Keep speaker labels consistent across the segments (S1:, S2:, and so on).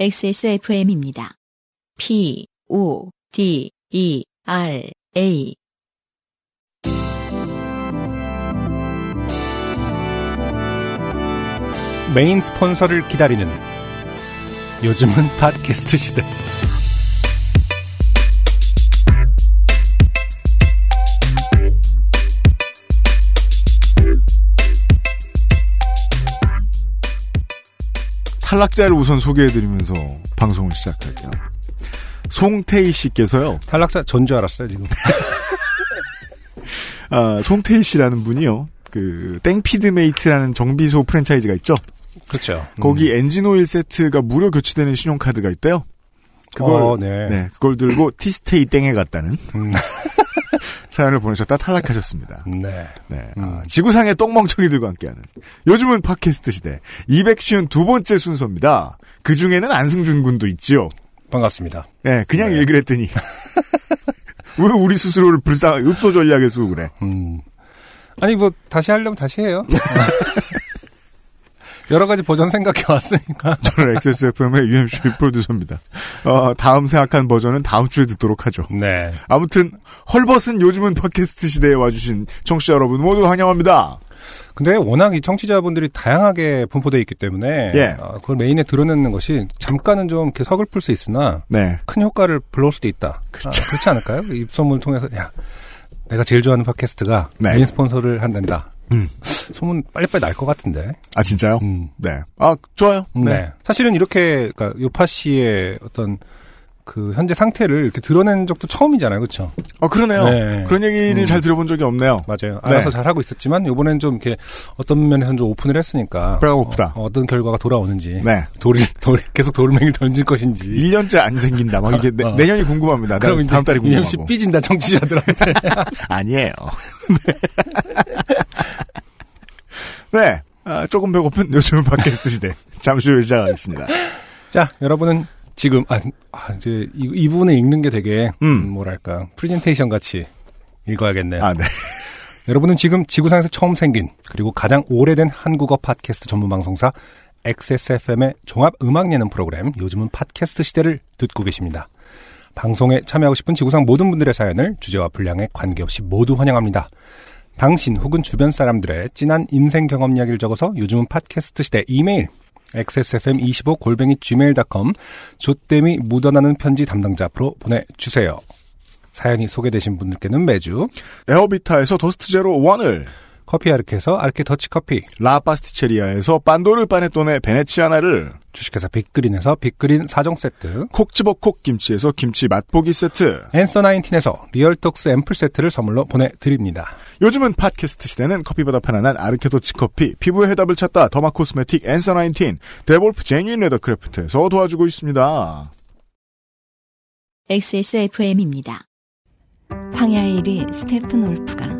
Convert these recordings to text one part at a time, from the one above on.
S1: XSFM입니다. P, O, D, E, R, A.
S2: 메인 스폰서를 기다리는 요즘은 팟캐스트 시대.
S3: 탈락자를 우선 소개해드리면서 방송을 시작할게요. 송태희 씨께서요.
S2: 탈락자 전 줄 알았어요, 지금.
S3: 아, 송태희 씨라는 분이요. 그 땡피드메이트라는 정비소 프랜차이즈가 있죠.
S2: 그렇죠.
S3: 거기 엔진오일 세트가 무료 교체되는 신용카드가 있대요. 그걸
S2: 어, 네.
S3: 네, 그걸 들고 티스테이 땡에 갔다는
S2: 음,
S3: 사연을 보내셨다 탈락하셨습니다.
S2: 네.
S3: 네,
S2: 음.
S3: 아, 지구상의 똥멍청이들과 함께하는 요즘은 팟캐스트 시대 252번째 순서입니다. 그 중에는 안승준 군도 있지요.
S2: 반갑습니다.
S3: 네, 그냥
S2: 네.
S3: 읽으랬더니 왜 우리 스스로를 불쌍하게 읍소 전략에 쓰고 그래?
S2: 음. 아니, 뭐, 다시 하려면 다시 해요. 여러 가지 버전 생각해 왔으니까.
S3: 저는 XSFM의 UMC 프로듀서입니다. 어, 다음 생각한 버전은 다음 주에 듣도록 하죠.
S2: 네.
S3: 아무튼 헐벗은 요즘은 팟캐스트 시대에 와주신 청취자 여러분 모두 환영합니다.
S2: 근데 워낙 이 청취자분들이 다양하게 분포되어 있기 때문에.
S3: 예.
S2: 어, 그걸 메인에 드러내는 것이 잠깐은 좀 이렇게 서글플 수 있으나
S3: 네,
S2: 큰 효과를 불러올 수도 있다.
S3: 그렇죠.
S2: 아, 그렇지 않을까요? 입소문을 통해서, 야, 내가 제일 좋아하는 팟캐스트가
S3: 네.
S2: 메인 스폰서를 한단다.
S3: 음.
S2: 소문 빨리빨리 날 것 같은데.
S3: 아 진짜요?
S2: 음.
S3: 네, 아 좋아요.
S2: 네. 사실은 이렇게, 그니까, 요파 씨의 어떤, 그, 현재 상태를 이렇게 드러낸 적도 처음이잖아요. 그쵸?
S3: 어 그러네요.
S2: 네.
S3: 그런 얘기를
S2: 음.
S3: 잘 들어본 적이 없네요.
S2: 맞아요.
S3: 네.
S2: 알아서 잘 하고 있었지만, 요번엔 좀 이렇게, 어떤 면에서는 좀 오픈을 했으니까.
S3: 배가 고프다.
S2: 어, 떤 결과가 돌아오는지.
S3: 네,
S2: 돌이, 돌, 계속 돌멩이를 던질 것인지.
S3: 1년째 안 생긴다. 막 이게 내,
S2: 어.
S3: 년이 궁금합니다.
S2: 그럼
S3: 다음 달이 궁금하고.
S2: 삐진다, 청취자들한테.
S3: 아니에요. 네, 아, 조금 배고픈 요즘 팟캐스트 시대 잠시 후에 시작하겠습니다.
S2: 자, 여러분은 지금, 아, 아, 이제 이, 이 부분을 읽는 게 되게,
S3: 음.
S2: 음, 뭐랄까, 프레젠테이션 같이 읽어야겠네요.
S3: 아 네,
S2: 여러분은 지금 지구상에서 처음 생긴, 그리고 가장 오래된 한국어 팟캐스트 전문 방송사 XSFM의 종합 음악 예능 프로그램, 요즘은 팟캐스트 시대를 듣고 계십니다. 방송에 참여하고 싶은 지구상 모든 분들의 사연을 주제와 분량에 관계없이 모두 환영합니다. 당신 혹은 주변 사람들의 진한 인생 경험 이야기를 적어서 요즘은 팟캐스트 시대 이메일 xsfm25 골뱅이 gmail.com 조땜이 묻어나는 편지 담당자 앞으로 보내주세요. 사연이 소개되신 분들께는 매주
S3: 에어비타에서 더스트 제로 원을
S2: 커피 아르케에서 아르케 더치 커피
S3: 라파스티체리아에서 빤도로 파네토네 베네치아나를
S2: 주식회사 빅그린에서 빅그린 4종 세트
S3: 콕 집어 콕 김치에서 김치 맛보기 세트
S2: 앤서 나인틴에서 리얼톡스 앰플 세트를 선물로 보내드립니다.
S3: 요즘은 팟캐스트 시대는 커피보다 편안한 아르케 더치 커피 피부의 해답을 찾다 derma cosmetic 앤서 나인틴 데볼프 제뉴인 레더크래프트에서 도와주고 있습니다.
S1: XSFM입니다.
S4: 황야의 이리 스테픈울프가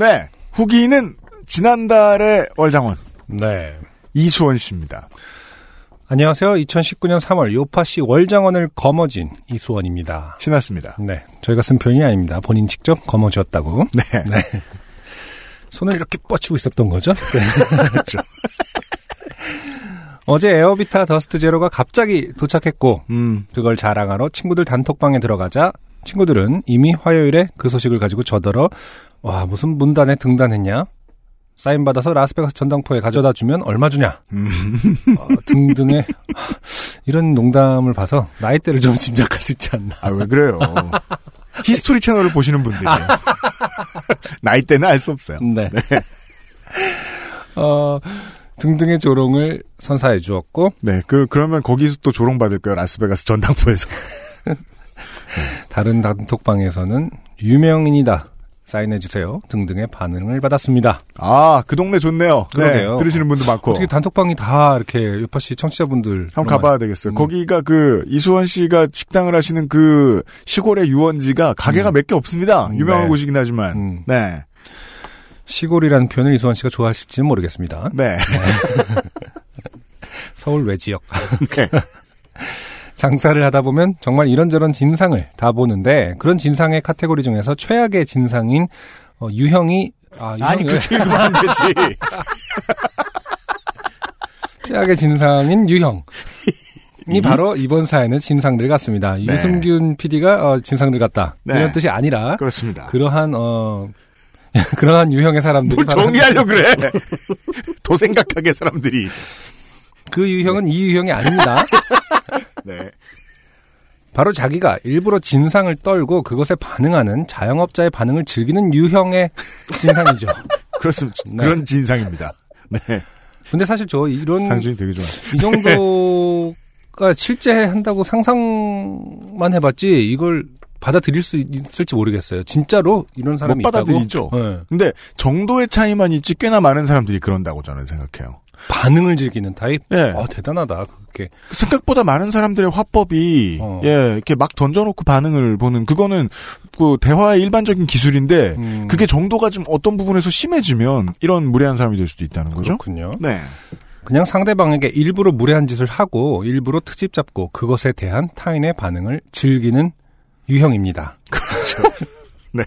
S3: 네 후기는 지난달의 월장원
S2: 네.
S3: 이수원 씨입니다.
S2: 안녕하세요. 2019년 3월 요파시 월장원을 거머쥔 이수원입니다.
S3: 신났습니다.
S2: 네. 저희가 쓴 표현이 아닙니다. 본인 직접 거머쥐었다고.
S3: 네.
S2: 네. 손을 이렇게 뻗치고 있었던 거죠? 네.
S3: 그렇죠.
S2: 어제 에어비타 더스트 제로가 갑자기 도착했고,
S3: 음,
S2: 그걸 자랑하러 친구들 단톡방에 들어가자 친구들은 이미 화요일에 그 소식을 가지고 저더러 와 무슨 문단에 등단했냐 사인 받아서 라스베가스 전당포에 가져다 주면 얼마 주냐
S3: 음.
S2: 어, 등등의 이런 농담을 봐서 나이대를 좀 짐작할 수 있지 않나
S3: 아, 왜 그래요? 히스토리 채널을 보시는 분들이. 나이대는 알 수 없어요.
S2: 네. 어, 등등의 조롱을 선사해 주었고
S3: 네, 그, 그러면 거기서 또 조롱 받을 거예요. 라스베가스 전당포에서.
S2: 다른 단톡방에서는 유명인이다 사인해주세요 등등의 반응을 받았습니다.
S3: 아, 그 동네 좋네요.
S2: 그러게요.
S3: 네, 들으시는 분도 많고.
S2: 어떻게 단톡방이 다 이렇게 요파 씨 청취자분들
S3: 한번 가봐야 되겠어요.
S2: 음.
S3: 거기가 그 이수원 씨가 식당을 하시는 그 시골의 유원지가 가게가 몇개 없습니다.
S2: 음,
S3: 유명한
S2: 네.
S3: 곳이긴 하지만.
S2: 음.
S3: 네.
S2: 시골이라는 표현을 이수원 씨가 좋아하실지는 모르겠습니다.
S3: 네.
S2: 서울 외 지역.
S3: 네.
S2: 장사를 하다 보면 정말 이런저런 진상을 다 보는데 그런 진상의 카테고리 중에서 최악의 진상인 어, 유형이 아,
S3: 아니, 그렇게 안 되지.
S2: 최악의 진상인 유형. 이 바로 이번 사연의 진상들 같습니다.
S3: 네.
S2: 유승균 PD가 진상들 같다.
S3: 네.
S2: 이런 뜻이 아니라
S3: 그렇습니다.
S2: 그러한 어 그러한 유형의 사람들이
S3: 정리하려고 그래. 더 생각하게 사람들이.
S2: 그 유형은 이 유형이 아닙니다.
S3: 네.
S2: 바로 자기가 일부러 진상을 떨고 그것에 반응하는 자영업자의 반응을 즐기는 유형의 진상이죠.
S3: 그렇습니다.
S2: 네.
S3: 그런 진상입니다. 네.
S2: 근데 사실 저 이런
S3: 상준이 되게 좋아.
S2: 이 정도가 실제 한다고 상상만 해봤지 이걸 받아들일 수 있을지 모르겠어요. 진짜로 이런 사람이
S3: 못 받아들이죠.
S2: 있다고. 네.
S3: 근데 정도의 차이만 있지 꽤나 많은 사람들이 그런다고 저는 생각해요.
S2: 반응을 즐기는 타입.
S3: 예.
S2: 아 대단하다. 그렇게
S3: 생각보다 많은 사람들의 화법이
S2: 어.
S3: 예 이렇게 막 던져놓고 반응을 보는 그거는 그 대화의 일반적인 기술인데
S2: 음,
S3: 그게 정도가 좀 어떤 부분에서 심해지면 이런 무례한 사람이 될 수도 있다는 거죠.
S2: 그렇군요.
S3: 네.
S2: 그냥 상대방에게 일부러 무례한 짓을 하고 일부러 트집 잡고 그것에 대한 타인의 반응을 즐기는 유형입니다.
S3: 네.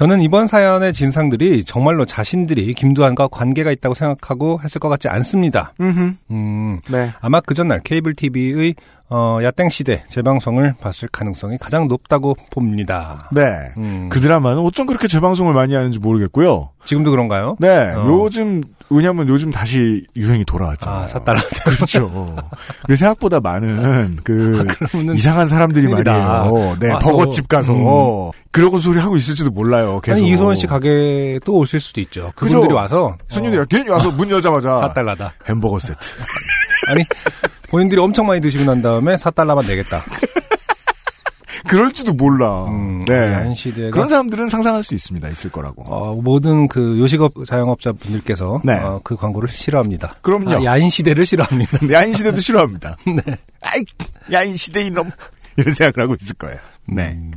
S2: 저는 이번 사연의 진상들이 정말로 자신들이 김두한과 관계가 있다고 생각하고 했을 것 같지 않습니다.
S3: 음.
S2: 음,
S3: 네.
S2: 아마 그 전날 케이블 TV의 어, 야땡 시대 재방송을 봤을 가능성이 가장 높다고 봅니다.
S3: 네.
S2: 음,
S3: 그 드라마는 어쩜 그렇게 재방송을 많이 하는지 모르겠고요.
S2: 지금도 그런가요?
S3: 네.
S2: 어.
S3: 요즘 왜냐면 요즘 다시 유행이 돌아왔잖아요.
S2: 아, 샀달라.
S3: 그렇죠. 그리고 생각보다 많은 그
S2: 그러면은
S3: 이상한 사람들이
S2: 큰일이다.
S3: 말이에요. 네,
S2: 와서.
S3: 버거집 가서
S2: 음.
S3: 그러고 소리 하고 있을지도 몰라요. 계속.
S2: 아니 이소원 씨 가게도 오실 수도 있죠.
S3: 그죠?
S2: 그분들이 와서
S3: 손님들이 괜히 와서 문 열자마자
S2: 4달러다.
S3: 햄버거 세트.
S2: 아니 본인들이 엄청 많이 드시고 난 다음에 4달러만 내겠다.
S3: 그럴지도 몰라.
S2: 음,
S3: 네.
S2: 시대가
S3: 그런 사람들은 상상할 수 있습니다. 있을 거라고.
S2: 어, 모든 그 요식업 자영업자 분들께서
S3: 네.
S2: 어, 그 광고를 싫어합니다.
S3: 그럼요.
S2: 아, 야인 시대를 싫어합니다.
S3: 야인 시대도 싫어합니다.
S2: 네.
S3: 아이, 야인 시대 이놈. 이런 생각을 하고 있을 거예요. 네.
S2: 음,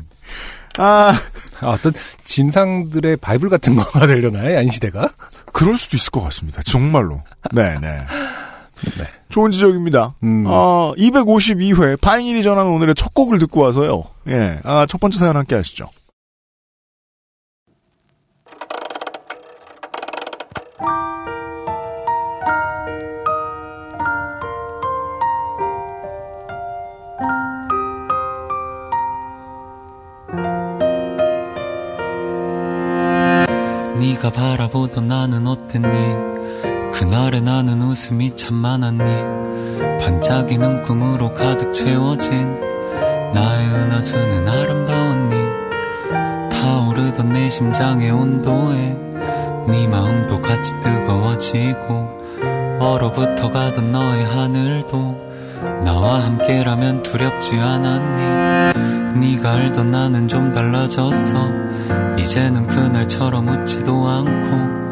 S3: 아,
S2: 아, 어떤 진상들의 바이블 같은 거가 되려나요? 야인 시대가?
S3: 그럴 수도 있을 것 같습니다. 정말로. 네, 네.
S2: 네.
S3: 좋은 지적입니다.
S2: 음.
S3: 어, 252회 파인일이 전한 오늘의 첫 곡을 듣고 와서요. 예. 아, 첫 번째 사연 함께 하시죠.
S5: 네가 바라보던 나는 어땠니 그날의 나는 웃음이 참 많았니 반짝이는 꿈으로 가득 채워진 나의 은하수는 아름다웠니 타오르던 내 심장의 온도에 네 마음도 같이 뜨거워지고 얼어붙어 가던 너의 하늘도 나와 함께라면 두렵지 않았니 네가 알던 나는 좀 달라졌어 이제는 그날처럼 웃지도 않고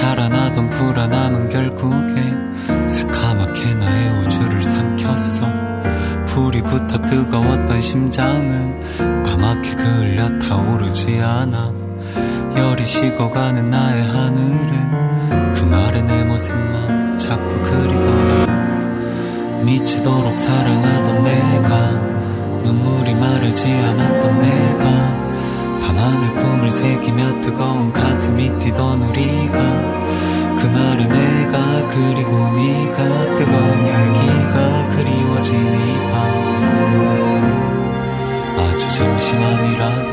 S5: 자라나던 불안함은 결국에 새카맣게 나의 우주를 삼켰어. 불이 붙어 뜨거웠던 심장은 까맣게 그을려 타오르지 않아. 열이 식어가는 나의 하늘은 그날의 내 모습만 자꾸 그리더라. 미치도록 사랑하던 내가 눈물이 마르지 않았던 내가 밤하늘 꿈을 새기며 뜨거운 가슴이 뛰던 우리가 그날의 내가 그리고 네가 뜨거운 열기가 그리워진 이밤. 아주 잠시만이라도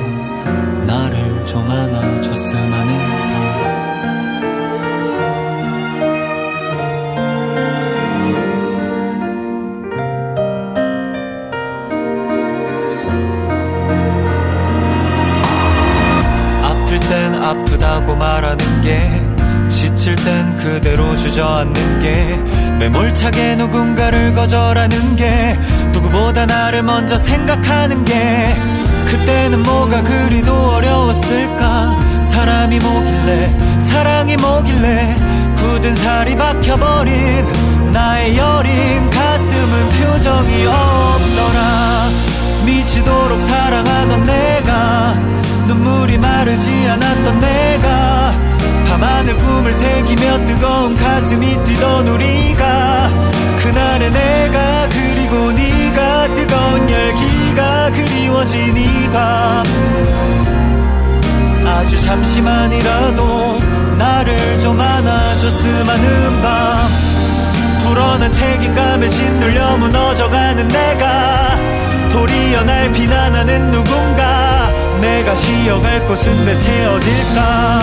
S5: 나를 좀 안아줬으면 하 아프다고 말하는 게 지칠 땐 그대로 주저앉는 게 매몰차게 누군가를 거절하는 게 누구보다 나를 먼저 생각하는 게 그때는 뭐가 그리도 어려웠을까? 사람이 뭐길래 사랑이 뭐길래 굳은 살이 박혀버린 나의 여린 가슴은 표정이 없더라. 미치도록 사랑하던 내가 눈물이 마르지 않았던 내가 밤하늘 꿈을 새기며 뜨거운 가슴이 뛰던 우리가 그날의 내가 그리고 네가 뜨거운 열기가 그리워진 이 밤 아주 잠시만이라도 나를 좀 안아줬으면 하는 밤 불어난 책임감에 짓눌려 무너져가는 내가 도리어 날 비난하는 내가 쉬어갈 곳은 대체 어딜까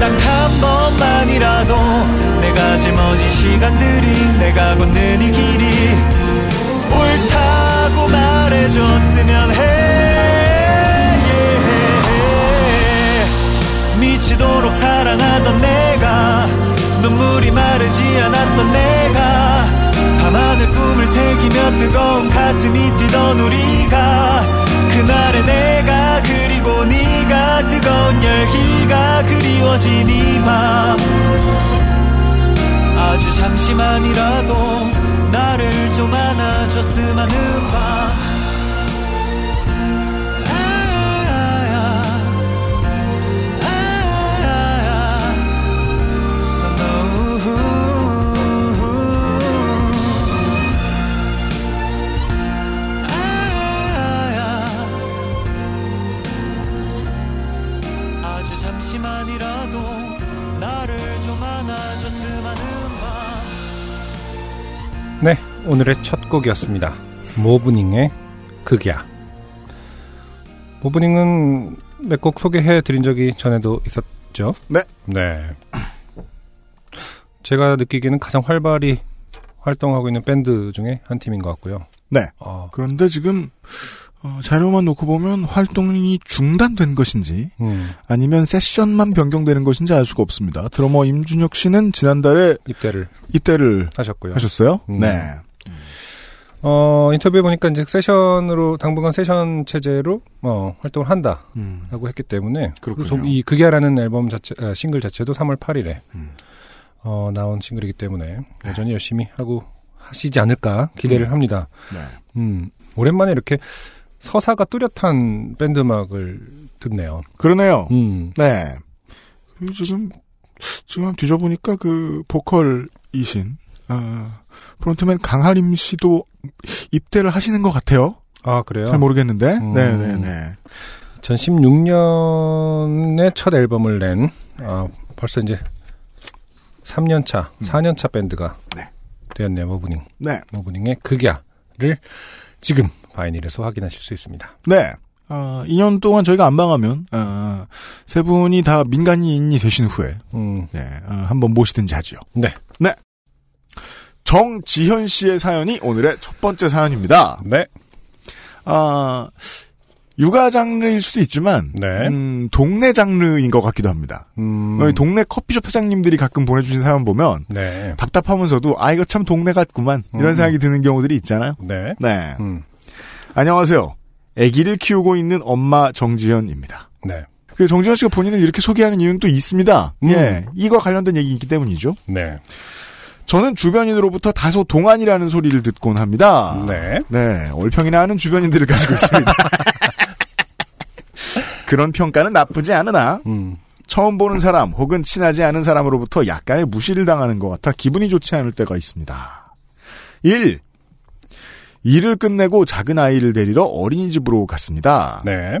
S5: 딱 한 번만이라도 내가 짊어진 시간들이 내가 걷는 이 길이 옳다고 말해줬으면 해 yeah. 미치도록 사랑하던 내가 눈물이 마르지 않았던 내가 밤하늘 꿈을 새기며 뜨거운 가슴이 뛰던 우리가 그날의 내가 그리고 네가 뜨거운 열기가 그리워진 이 밤. 아주 잠시만이라도 나를 좀 안아줬으면 하는 밤
S2: 오늘의 첫 곡이었습니다. 모브닝의 극야. 모브닝은 몇 곡 소개해 드린 적이 전에도 있었죠?
S3: 네.
S2: 네. 제가 느끼기에는 가장 활발히 활동하고 있는 밴드 중에 한 팀인 것 같고요.
S3: 네.
S2: 어,
S3: 그런데 지금 어, 자료만 놓고 보면 활동이 중단된 것인지
S2: 음,
S3: 아니면 세션만 변경되는 것인지 알 수가 없습니다. 드러머 임준혁 씨는 지난달에
S2: 입대를
S3: 입대를
S2: 하셨고요.
S3: 하셨어요.
S2: 음.
S3: 네.
S2: 어, 인터뷰에 보니까 이제 세션으로, 당분간 세션 체제로, 어, 활동을 한다라고
S3: 음.
S2: 했기 때문에.
S3: 그렇군요.
S2: 이 극야라는 앨범 자체, 아, 싱글 자체도 3월 8일에,
S3: 음.
S2: 어, 나온 싱글이기 때문에 여전히 열심히 하고 하시지 않을까 기대를 합니다.
S3: 네.
S2: 음, 오랜만에 이렇게 서사가 뚜렷한 밴드 음악을 듣네요.
S3: 그러네요.
S2: 음,
S3: 네. 그리고 지금 지금 뒤져보니까 그 보컬이신 어, frontman 강하림 씨도 입대를 하시는 것 같아요.
S2: 아, 그래요?
S3: 잘 모르겠는데.
S2: 음.
S3: 네네네.
S2: 2016년에 첫 앨범을 낸, 아, 벌써 이제 3년차, 4년차 밴드가
S3: 네.
S2: 되었네요, 모브닝.
S3: 네.
S2: 모브닝의 극야를 지금 바이닐에서 확인하실 수 있습니다.
S3: 네. 어, 2년 동안 저희가 안 망하면 어, 세 분이 다 민간인이 되신 후에
S2: 음,
S3: 네, 어, 한번 모시든지 하죠.
S2: 네.
S3: 네. 정지현 씨의 사연이 오늘의 첫 번째 사연입니다.
S2: 네.
S3: 아, 육아 장르일 수도 있지만
S2: 네.
S3: 음, 동네 장르인 것 같기도 합니다.
S2: 음,
S3: 어, 동네 커피숍 회장님들이 가끔 보내주신 사연 보면
S2: 네.
S3: 답답하면서도 아 이거 참 동네 같구만 이런
S2: 음.
S3: 생각이 드는 경우들이 있잖아요.
S2: 네.
S3: 네.
S2: 음,
S3: 안녕하세요. 아기를 키우고 있는 엄마 정지현입니다.
S2: 네.
S3: 그 정지현 씨가 본인을 이렇게 소개하는 이유는 또 있습니다.
S2: 음.
S3: 예, 이거 관련된 얘기 있기 때문이죠.
S2: 네.
S3: 저는 주변인으로부터 다소 동안이라는 소리를 듣곤 합니다.
S2: 네.
S3: 네, 얼평이나 하는 주변인들을 가지고 있습니다. 그런 평가는 나쁘지 않으나
S2: 음,
S3: 처음 보는 사람 혹은 친하지 않은 사람으로부터 약간의 무시를 당하는 것 같아 기분이 좋지 않을 때가 있습니다. 1. 일을 끝내고 작은 아이를 데리러 어린이집으로 갔습니다.
S2: 네.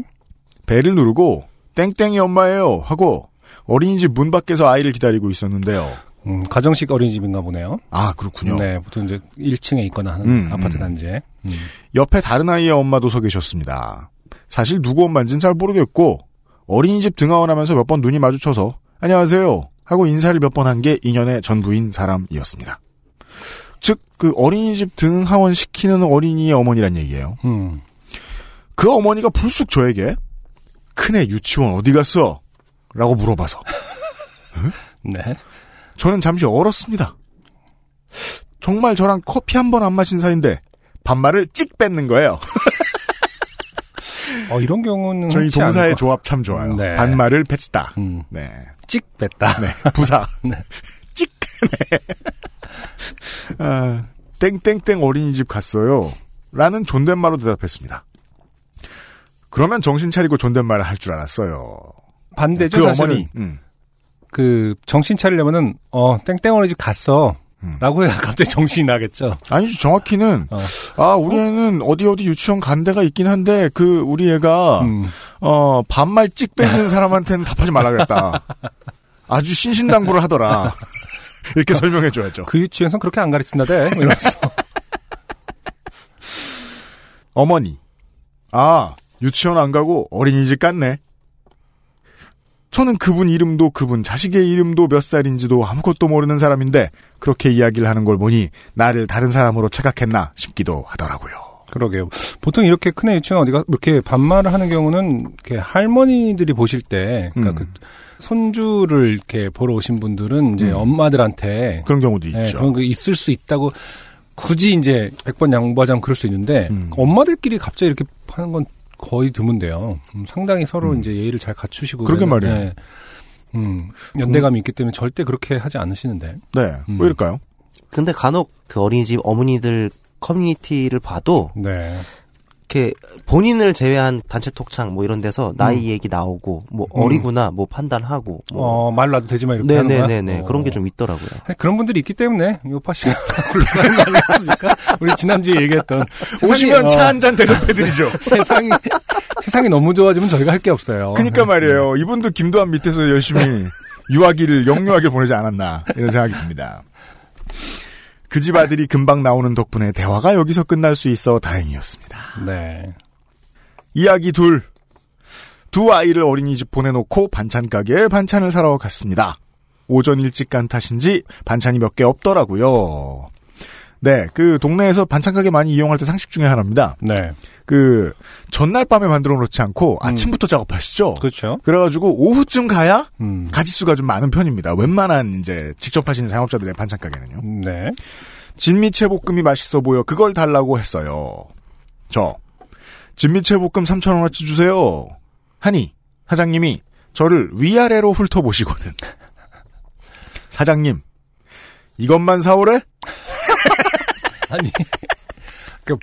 S3: 배를 누르고 땡땡이 엄마예요 하고 어린이집 문 밖에서 아이를 기다리고 있었는데요.
S2: 음, 가정식 어린이집인가 보네요.
S3: 아 그렇군요.
S2: 네. 보통 이제 1층에 있거나 하는
S3: 음,
S2: 아파트
S3: 음.
S2: 단지에. 음,
S3: 옆에 다른 아이의 엄마도 서 계셨습니다. 사실 누구 엄마인지는 잘 모르겠고 어린이집 등하원 하면서 몇 번 눈이 마주쳐서 안녕하세요 하고 인사를 몇 번 한 게 인연의 전부인 사람이었습니다. 즉 그 어린이집 등하원 시키는 어린이의 어머니란 얘기예요.
S2: 음,
S3: 그 어머니가 불쑥 저에게 큰애 유치원 어디 갔어? 라고 물어봐서
S2: 네.
S3: 저는 잠시 얼었습니다. 정말 저랑 커피 한 번 안 마신 사이인데 반말을 찍 뺏는 거예요.
S2: 어, 이런 경우는
S3: 저희 동사의 조합 참 좋아요.
S2: 네.
S3: 반말을 뱉다.
S2: 음,
S3: 네.
S2: 찍 뺐다.
S3: 네. 부사.
S2: 네.
S3: 찍. 네. 아, 땡땡땡 어린이집 갔어요. 라는 존댓말로 대답했습니다. 그러면 정신 차리고 존댓말을 할 줄 알았어요.
S2: 반대죠.
S3: 그
S2: 사실은.
S3: 어머니. 음.
S2: 그 정신 차리려면은 어 땡땡 어린이집 갔어.
S3: 음.
S2: 라고 해야 갑자기 정신이 나겠죠.
S3: 아니죠. 정확히는
S2: 어.
S3: 아 우리 애는 어디 어디 유치원 간 데가 있긴 한데 그 우리 애가
S2: 음.
S3: 어 반말 찍 뺏는 사람한테는 답하지 말라 그랬다. 아주 신신당부를 하더라. 이렇게 설명해 줘야죠.
S2: 그 유치원에선 그렇게 안 가르친다대. 뭐 이러면서.
S3: 어머니. 아, 유치원 안 가고 어린이집 갔네. 저는 그분 이름도 그분 자식의 이름도 몇 살인지도 아무것도 모르는 사람인데 그렇게 이야기를 하는 걸 보니 나를 다른 사람으로 착각했나 싶기도 하더라고요.
S2: 그러게요. 보통 이렇게 큰애 유치원 어디가 이렇게 반말을 하는 경우는 이렇게 할머니들이 보실 때, 그러니까
S3: 음.
S2: 그 손주를 이렇게 보러 오신 분들은 이제
S3: 음.
S2: 엄마들한테
S3: 그런 경우도
S2: 예,
S3: 있죠.
S2: 그런 거 있을 수 있다고 굳이 이제 100번 양보하자면 그럴 수 있는데
S3: 음.
S2: 엄마들끼리 갑자기 이렇게 하는 건 거의 드문데요. 음, 상당히 서로
S3: 음.
S2: 이제 예의를 잘 갖추시고
S3: 그러게 말이에요.
S2: 예. 음, 연대감이 있기 때문에 절대 그렇게 하지 않으시는데.
S3: 네.
S2: 음.
S3: 왜 이럴까요?
S6: 근데 간혹 그 어린이집 어머니들 커뮤니티를 봐도
S2: 네.
S6: 이렇게 본인을 제외한 단체 톡창 뭐 이런 데서 나이
S3: 음.
S6: 얘기 나오고 뭐
S2: 음.
S6: 어리구나 뭐 판단하고 뭐
S2: 어, 말 놔도 되지만 이렇게 하는 거야.
S6: 네네네네
S2: 어.
S6: 그런 게 좀 있더라고요.
S2: 그런 분들이 있기 때문에 요파 씨가 곤란한 거 아니었습니까? 우리 지난주에 얘기했던
S3: 오시면
S2: 어,
S3: 차한 잔 대접해드리죠.
S2: 세상이 세상이 너무 좋아지면 저희가 할 게 없어요.
S3: 그니까 말이에요. 이분도 김도한 밑에서 열심히 유아기를 영유아기를 보내지 않았나 이런 생각이 듭니다. 그 집 아들이 금방 나오는 덕분에 대화가 여기서 끝날 수 있어 다행이었습니다.
S2: 네.
S3: 이야기 둘. 두 아이를 어린이집 보내놓고 반찬 가게에 반찬을 사러 갔습니다. 오전 일찍 간 탓인지 반찬이 몇 개 없더라고요. 네, 그 동네에서 반찬 가게 많이 이용할 때 상식 중에 하나입니다.
S2: 네.
S3: 그 전날 밤에 만들어 놓지 않고 아침부터 작업하시죠.
S2: 그렇죠.
S3: 그래가지고 오후쯤 가야
S2: 음.
S3: 가지수가 좀 많은 편입니다. 웬만한 이제 직접 하시는 상업자들의 반찬 가게는요.
S2: 네.
S3: 진미채 볶음이 맛있어 보여 그걸 달라고 했어요. 저 진미채 볶음 3,000원어치 주세요. 하니 사장님이 저를 위아래로 훑어보시고는 사장님 이것만 사오래?
S2: 아니. 그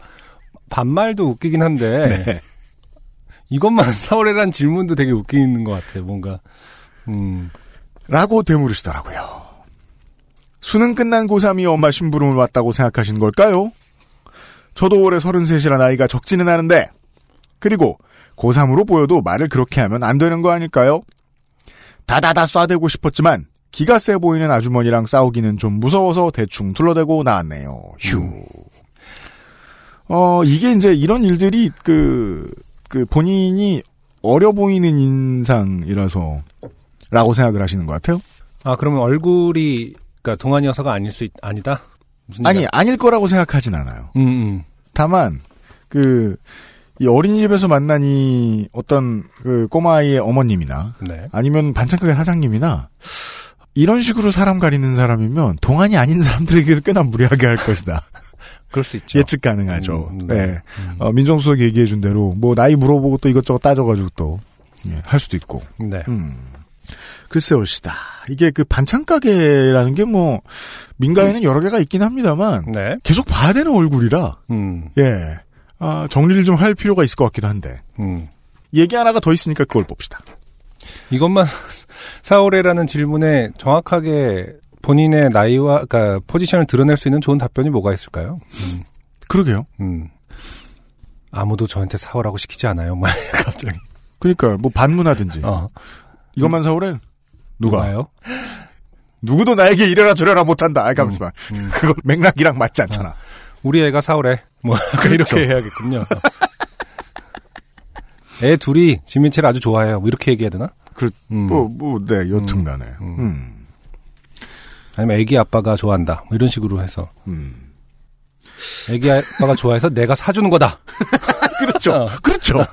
S2: 반말도 웃기긴 한데
S3: 네.
S2: 이것만 사오래란 질문도 되게 웃기는 것 같아요. 뭔가. 음.
S3: 라고 되물으시더라고요. 수능 끝난 고3이 엄마 심부름을 왔다고 생각하신 걸까요? 저도 올해 33이라 나이가 적지는 않은데 그리고 고3으로 보여도 말을 그렇게 하면 안 되는 거 아닐까요? 다다다 쏴대고 싶었지만 기가 세 보이는 아주머니랑 싸우기는 좀 무서워서 대충 둘러대고 나왔네요. 휴. 어, 이게 이제 이런 일들이 그, 그 본인이 어려 보이는 인상이라서 라고 생각을 하시는 것 같아요.
S2: 아 그러면 얼굴이 그러니까 동안이어서가 아닐 수 있, 아니다.
S3: 아니? 아닐 거라고 생각하진 않아요.
S2: 음, 음.
S3: 다만, 그, 이 어린이집에서 만난 이 어떤 그 꼬마아이의 어머님이나
S2: 네.
S3: 아니면 반찬가게 사장님이나 이런 식으로 사람 가리는 사람이면 동안이 아닌 사람들에게도 꽤나 무리하게 할 것이다.
S2: 그럴 수 있죠.
S3: 예측 가능하죠.
S2: 음,
S3: 네.
S2: 네. 음.
S3: 어, 민정수석 얘기해 준 대로 뭐 나이 물어보고 또 이것저것 따져가지고 또, 예, 할 수도 있고.
S2: 네.
S3: 음. 글쎄 올시다. 이게 그 반찬 가게라는 게 뭐, 민가에는 여러 개가 있긴 합니다만,
S2: 네.
S3: 계속 봐야 되는 얼굴이라,
S2: 음.
S3: 예. 아, 정리를 좀 할 필요가 있을 것 같기도 한데,
S2: 음.
S3: 얘기 하나가 더 있으니까 그걸 봅시다.
S2: 이것만 사오래라는 질문에 정확하게 본인의 나이와 그러니까 포지션을 드러낼 수 있는 좋은 답변이 뭐가 있을까요? 음.
S3: 그러게요.
S2: 음. 아무도 저한테 사오라고 시키지 않아요. 막 갑자기.
S3: 그러니까, 뭐, 반문하든지.
S2: 어.
S3: 이것만 사오래? 누가?
S2: 누가요?
S3: 누구도 나에게 이래라 저래라 못한다. 아, 잠시만.
S2: 음.
S3: 그거 맥락이랑 맞지 않잖아.
S2: 우리 애가 사오래. 뭐
S3: 그렇죠.
S2: 이렇게 해야겠군요. 애 둘이 진미채를 아주 좋아해요. 뭐 이렇게 얘기해야 되나?
S3: 그,
S2: 음.
S3: 뭐, 뭐, 네, 여튼 간에.
S2: 음.
S3: 음.
S2: 아니면 애기 아빠가 좋아한다. 뭐 이런 식으로 해서
S3: 음.
S2: 애기 아빠가 좋아해서 내가 사주는 거다.
S3: 그렇죠.
S2: 어.
S3: 그렇죠.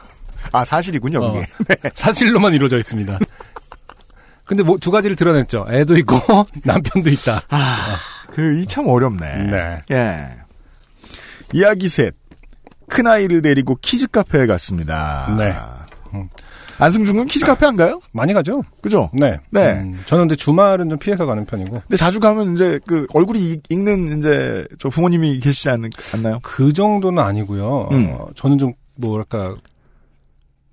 S3: 아, 사실이군요,
S2: 어.
S3: 그게.
S2: 사실로만 이루어져 있습니다. 근데 뭐 두 가지를 드러냈죠. 애도 있고 남편도 있다.
S3: 아, 그, 이 참 어렵네.
S2: 네.
S3: 예. 이야기 셋. 큰 아이를 데리고 키즈 카페에 갔습니다.
S2: 네. 음.
S3: 안승준은 키즈 카페 안 가요?
S2: 많이 가죠?
S3: 그죠?
S2: 네.
S3: 네.
S2: 음, 저는 근데 주말은 좀 피해서 가는 편이고.
S3: 근데 자주 가면 이제 그 얼굴이 익- 익는 이제 저 부모님이 계시지 않, 않나요?
S2: 그 정도는 아니고요.
S3: 음.
S2: 어, 저는 좀 뭐랄까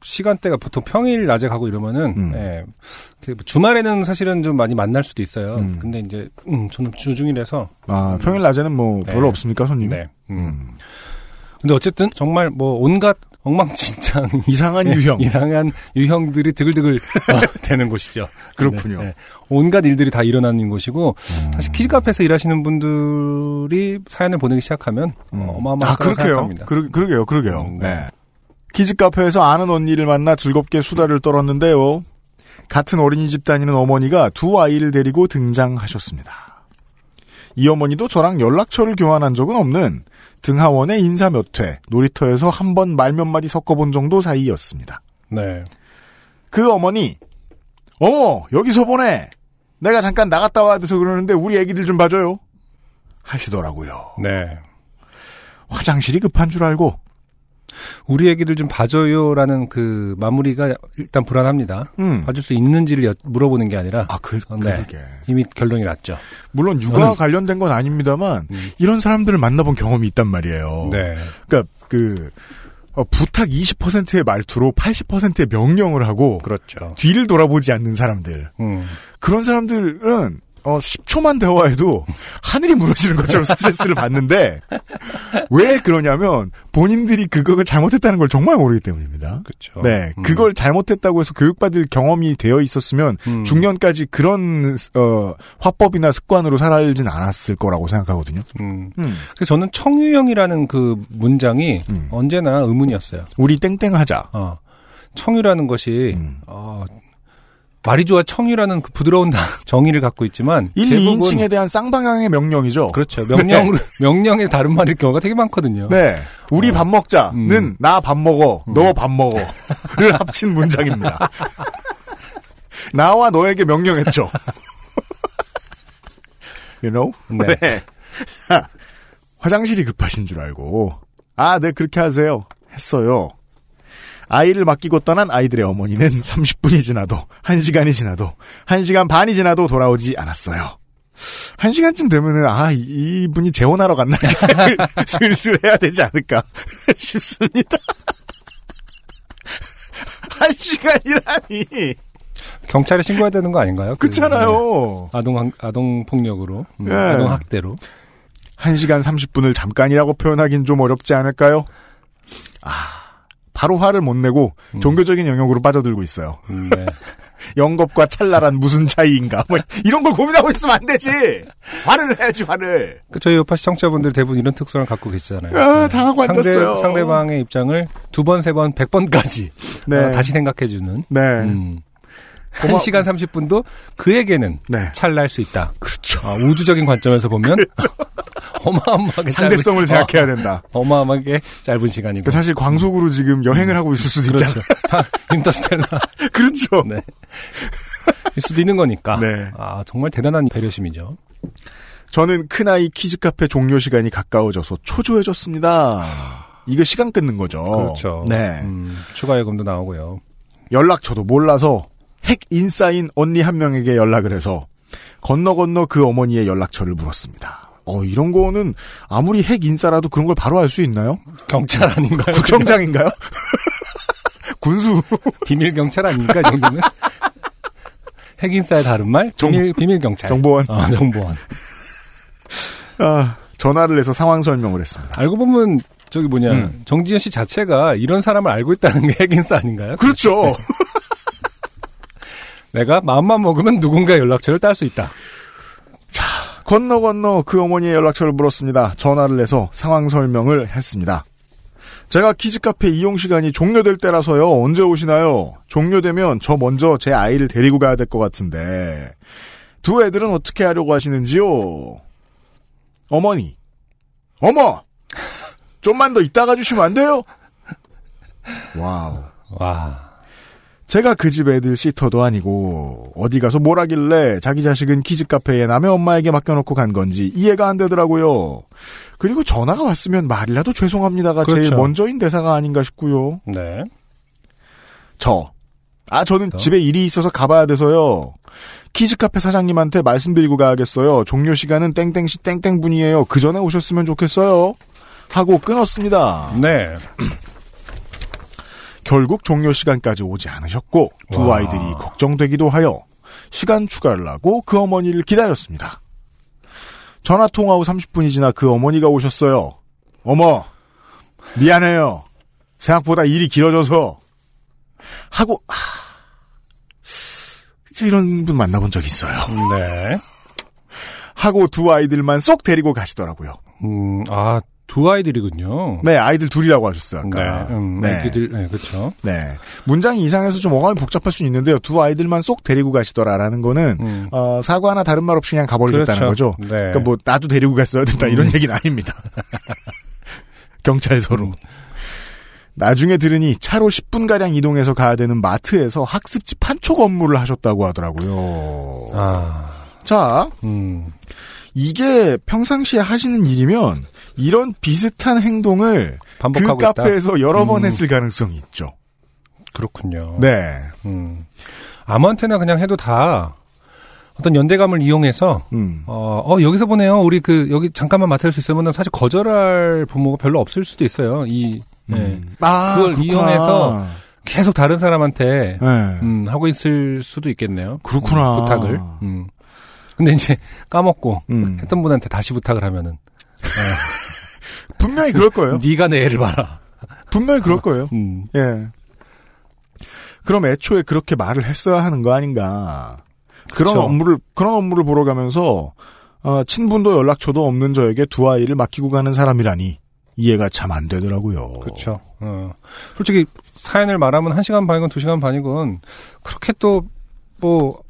S2: 시간대가 보통 평일 낮에 가고 이러면은
S3: 음.
S2: 예, 그 주말에는 사실은 좀 많이 만날 수도 있어요.
S3: 음.
S2: 근데 이제 음, 저는 주중이라서
S3: 아, 평일 낮에는 뭐
S2: 네.
S3: 별로 없습니까, 손님이?
S2: 네. 음. 근데 어쨌든 정말 뭐 온갖 엉망진창
S3: 이상한
S2: 예,
S3: 유형.
S2: 이상한 유형들이 드글드글 어, 되는 곳이죠.
S3: 그렇군요.
S2: 네, 네. 온갖 일들이 다 일어나는 곳이고
S3: 음.
S2: 사실 키즈 카페에서 일하시는 분들이 사연을 보내기 시작하면 어, 어마어마할
S3: 아, 그렇게요.
S2: 생각합니다.
S3: 그러, 그러게요, 그러게요.
S2: 음,
S3: 네.
S2: 네.
S3: 키즈 카페에서 아는 언니를 만나 즐겁게 수다를 떨었는데요. 같은 어린이집 다니는 어머니가 두 아이를 데리고 등장하셨습니다. 이 어머니도 저랑 연락처를 교환한 적은 없는 등하원의 인사 몇 회, 놀이터에서 한 번 말 몇 마디 섞어본 정도 사이였습니다.
S2: 네.
S3: 그 어머니, 어머, 여기서 보내! 내가 잠깐 나갔다 와야 돼서 그러는데 우리 애기들 좀 봐줘요. 하시더라고요.
S2: 네.
S3: 화장실이 급한 줄 알고
S2: 우리 애기들 좀 봐줘요라는 그 마무리가 일단 불안합니다.
S3: 음.
S2: 봐줄 수 있는지를 여- 물어보는 게 아니라
S3: 아, 그,
S2: 어, 네.
S3: 그러게.
S2: 이미 결론이 났죠.
S3: 물론 육아
S2: 저는-
S3: 관련된 건 아닙니다만 이런 사람들을 만나본 경험이 있단 말이에요.
S2: 네.
S3: 그러니까 그 어, 부탁 20%의 말투로 80%의 명령을 하고
S2: 그렇죠.
S3: 뒤를 돌아보지 않는 사람들.
S2: 음.
S3: 그런 사람들은 어, 10초만 대화해도 하늘이 무너지는 것처럼 스트레스를 받는데 왜 그러냐면 본인들이 그걸 잘못했다는 걸 정말 모르기 때문입니다.
S2: 그렇죠.
S3: 네,
S2: 음.
S3: 그걸 잘못했다고 해서 교육받을 경험이 되어 있었으면
S2: 음.
S3: 중년까지 그런 어, 화법이나 습관으로 살아진 않았을 거라고 생각하거든요.
S2: 음.
S3: 음.
S2: 그래서 저는 청유형이라는 그 문장이
S3: 음.
S2: 언제나 의문이었어요.
S3: 우리 땡땡하자.
S2: 어. 청유라는 것이
S3: 음.
S2: 어, 좋아 청유라는 그 부드러운 정의를 갖고 있지만
S3: 1,
S2: 대부분
S3: 2인칭에 대한 쌍방향의 명령이죠.
S2: 그렇죠. 명령으로 명령의 다른 말일 경우가 되게 많거든요.
S3: 네. 우리 밥 먹자는
S2: 음.
S3: 나밥 먹어, 너밥 먹어를 합친 문장입니다. 나와 너에게 명령했죠. you know?
S2: 네.
S3: 화장실이 급하신 줄 알고 아, 네 그렇게 하세요. 했어요. 아이를 맡기고 떠난 아이들의 어머니는 30분이 지나도 1시간이 지나도 1시간 반이 지나도 돌아오지 않았어요. 1시간쯤 되면은 아, 이- 이분이 재혼하러 갔나 이렇게 슬슬 해야 되지 않을까 싶습니다. 1시간이라니.
S2: 경찰에 신고해야 되는 거 아닌가요? 그, 네.
S3: 그렇잖아요.
S2: 아동 아동 폭력으로 음,
S3: 예.
S2: 아동 학대로
S3: 1시간 30분을 잠깐이라고 표현하긴 좀 어렵지 않을까요? 아, 바로 화를 못 내고 종교적인 영역으로 빠져들고 있어요.
S2: 음, 네.
S3: 영겁과 찰나란 무슨 차이인가? 뭐 이런 걸 고민하고 있으면 안 되지. 화를 내야지 화를.
S2: 그 저희 요파 시청자분들 대부분 이런 특성을 갖고 계시잖아요.
S3: 아, 당하고
S2: 상대,
S3: 앉았어요.
S2: 상대방의 입장을 두 번, 세 번, 백 번까지
S3: 네.
S2: 어, 다시 생각해주는.
S3: 네.
S2: 음.
S3: 고마-
S2: 1시간 30분도 그에게는
S3: 네.
S2: 찰나일 수 있다.
S3: 그렇죠.
S2: 어, 우주적인 관점에서 보면 어마어마하게
S3: 상대성을
S2: 짧은,
S3: 생각해야 된다.
S2: 어, 어마어마하게 짧은 시간이고.
S3: 그 사실 광속으로 지금 여행을 하고 있을 수도.
S2: 그렇죠. 다 인터스텔라.
S3: 그렇죠.
S2: 네. 일 수도 있는 거니까.
S3: 네.
S2: 아, 정말 대단한 배려심이죠.
S3: 저는 큰아이 키즈 카페 종료 시간이 가까워져서 초조해졌습니다. 이거 시간 끊는 거죠.
S2: 그렇죠.
S3: 네.
S2: 음, 추가 요금도 나오고요.
S3: 연락처도 몰라서 핵 인싸인 언니 한 명에게 연락을 해서 건너 건너 그 어머니의 연락처를 물었습니다. 어, 이런 거는 아무리 핵 인싸라도 그런 걸 바로 알 수 있나요?
S2: 경찰 아닌가요?
S3: 구청장인가요? 군수.
S2: 비밀 경찰 아닙니까, 이 정도면? 핵 인싸의 다른 말?
S3: 정-
S2: 비밀, 비밀 경찰.
S3: 정보원.
S2: 어, 정보원.
S3: 아, 전화를 해서 상황 설명을 했습니다.
S2: 알고 보면, 저기 뭐냐,
S3: 음.
S2: 정지현 씨 자체가 이런 사람을 알고 있다는 게 핵인싸 아닌가요?
S3: 그렇죠.
S2: 내가 마음만 먹으면 누군가의 연락처를 딸 수 있다.
S3: 건너 건너 그 어머니의 연락처를 물었습니다. 전화를 해서 상황 설명을 했습니다. 제가 키즈카페 이용 시간이 종료될 때라서요. 언제 오시나요? 종료되면 저 먼저 제 아이를 데리고 가야 될 것 같은데 두 애들은 어떻게 하려고 하시는지요? 어머니, 어머, 좀만 더 이따가 주시면 안 돼요? 와우.
S2: 와.
S3: 제가 그 집 애들 시터도 아니고 어디 가서 뭘 하길래 자기 자식은 키즈 카페에 남의 엄마에게 맡겨놓고 간 건지 이해가 안 되더라고요. 그리고 전화가 왔으면 말이라도 죄송합니다가 제일
S2: 그렇죠.
S3: 먼저인 대사가 아닌가 싶고요.
S2: 네.
S3: 저. 아, 저는
S2: 저?
S3: 집에 일이 있어서 가봐야 돼서요. 키즈 카페 사장님한테 말씀드리고 가야겠어요. 종료 시간은 땡땡시 땡땡분이에요. 그 전에 오셨으면 좋겠어요. 하고 끊었습니다.
S2: 네.
S3: 결국 종료 시간까지 오지 않으셨고 두
S2: 와.
S3: 아이들이 걱정되기도 하여 시간 추가를 하고 그 어머니를 기다렸습니다. 전화 통화 후 30분이 지나 그 어머니가 오셨어요. 어머, 미안해요. 생각보다 일이 길어져서 하고 하, 이런 분 만나본 적 있어요.
S2: 네.
S3: 하고 두 아이들만 쏙 데리고 가시더라고요.
S2: 음, 아, 두 아이들이군요.
S3: 네, 아이들 둘이라고 하셨어요. 아까.
S2: 네. 음,
S3: 네.
S2: 애기들, 네, 그렇죠.
S3: 네. 문장이 이상해서 좀 어감이 복잡할 수 있는데요. 두 아이들만 쏙 데리고 가시더라라는 거는
S2: 음.
S3: 어, 사과나 다른 말 없이 그냥 가버리셨다는
S2: 그렇죠.
S3: 거죠.
S2: 네.
S3: 그러니까 뭐 나도 데리고 갔어야 된다 이런 얘기는 아닙니다. 경찰서로.
S2: 음.
S3: 나중에 들으니 차로 10분 가량 이동해서 가야 되는 마트에서 학습지 판촉 업무를 하셨다고 하더라고요.
S2: 아,
S3: 자,
S2: 음,
S3: 이게 평상시에 하시는 일이면 이런 비슷한 행동을 그
S2: 반복하고 있다.
S3: 카페에서 여러 번
S2: 음.
S3: 했을 가능성이 있죠.
S2: 그렇군요.
S3: 네.
S2: 음. 아무한테나 그냥 해도 다 어떤 연대감을 이용해서
S3: 음.
S2: 어, 어, 여기서 보내요. 우리 그 여기 잠깐만 맡을 수 있으면 사실 거절할 부모가 별로 없을 수도 있어요. 이 네.
S3: 음. 아,
S2: 그걸
S3: 그렇구나.
S2: 이용해서 계속 다른 사람한테
S3: 네.
S2: 음, 하고 있을 수도 있겠네요.
S3: 그렇구나.
S2: 음, 부탁을. 음. 근데 이제 까먹고
S3: 음.
S2: 했던 분한테 다시 부탁을 하면은
S3: 분명히 그럴 거예요.
S2: 네가 내 애를 봐라.
S3: 분명히 그럴 거예요.
S2: 음.
S3: 예. 그럼 애초에 그렇게 말을 했어야 하는 거 아닌가. 그런
S2: 그쵸.
S3: 업무를, 그런 업무를 보러 가면서, 어, 친분도 연락처도 없는 저에게 두 아이를 맡기고 가는 사람이라니, 이해가 참 안 되더라고요.
S2: 그렇죠. 어. 솔직히 사전에 말하면 1시간 반이건 2시간 반이건 그렇게 또 뭐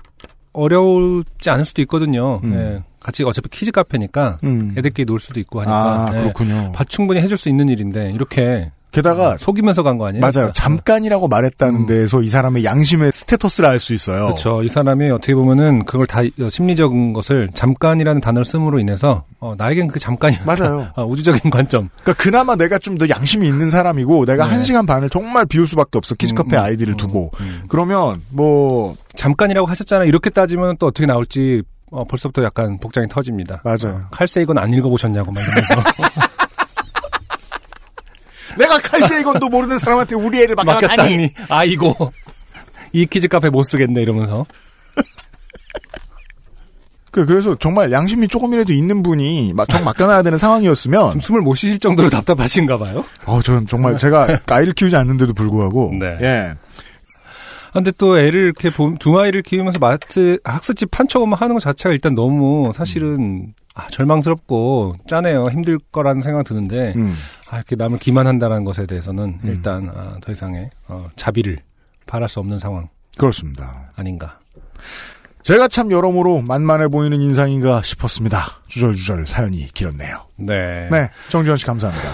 S2: 어렵지 않을 수도 있거든요.
S3: 음.
S2: 예. 같이 어차피 키즈 카페니까
S3: 음.
S2: 애들끼리 놀 수도 있고 하니까
S3: 아,
S2: 예.
S3: 그렇군요.
S2: 바- 충분히 해줄 수 있는 일인데 이렇게
S3: 게다가,
S2: 속이면서 간 거 아니에요?
S3: 맞아요.
S2: 그러니까.
S3: 잠깐이라고 말했다는
S2: 음.
S3: 데에서 이 사람의 양심의 status를 알 수 있어요.
S2: 그렇죠. 이 사람이 어떻게 보면은 그걸 다 어, 심리적인 것을 잠깐이라는 단어를 씀으로 인해서 어, 나에겐 그 잠깐이
S3: 맞아요.
S2: 어, 우주적인 관점.
S3: 그러니까 그나마 내가 좀 더 양심이 있는 사람이고, 내가
S2: 네.
S3: 한 시간 반을 정말 비울 수밖에 없어. 키즈카페
S2: 음, 음,
S3: 아이들을
S2: 음,
S3: 두고.
S2: 음.
S3: 그러면, 뭐,
S2: 잠깐이라고 하셨잖아요. 이렇게 따지면 또 어떻게 나올지 어, 벌써부터 약간 복장이 터집니다.
S3: 맞아요.
S2: 칼세 이건 안 읽어보셨냐고 막 이러면서
S3: 내가 칼세이건도 모르는 사람한테 우리 애를 맡겨놨다니.
S2: 맡겼다니 아이고 이 키즈 카페 못 쓰겠네 이러면서
S3: 그, 그래서 정말 양심이 조금이라도 있는 분이 막, 정 맡겨놔야 되는 상황이었으면,
S2: 좀 숨을 못 쉬실 정도로 답답하신가 봐요.
S3: 어, 저는 정말 제가 아이를 키우지 않는데도 불구하고,
S2: 네.
S3: 예.
S2: 아, 근데 또 애를 이렇게 보- 두 아이를 키우면서 마트 학습지 판촉만 하는 것 자체가 일단 너무 사실은 아, 절망스럽고 짜네요. 힘들 거라는 생각 드는데
S3: 음.
S2: 아, 이렇게 남을 기만한다는 것에 대해서는 일단 아, 더 이상의 어, 자비를 바랄 수 없는 상황
S3: 그렇습니다.
S2: 아닌가.
S3: 제가 참 여러모로 만만해 보이는 인상인가 싶었습니다. 주절주절 사연이 길었네요.
S2: 네.
S3: 네. 정지현 씨 감사합니다.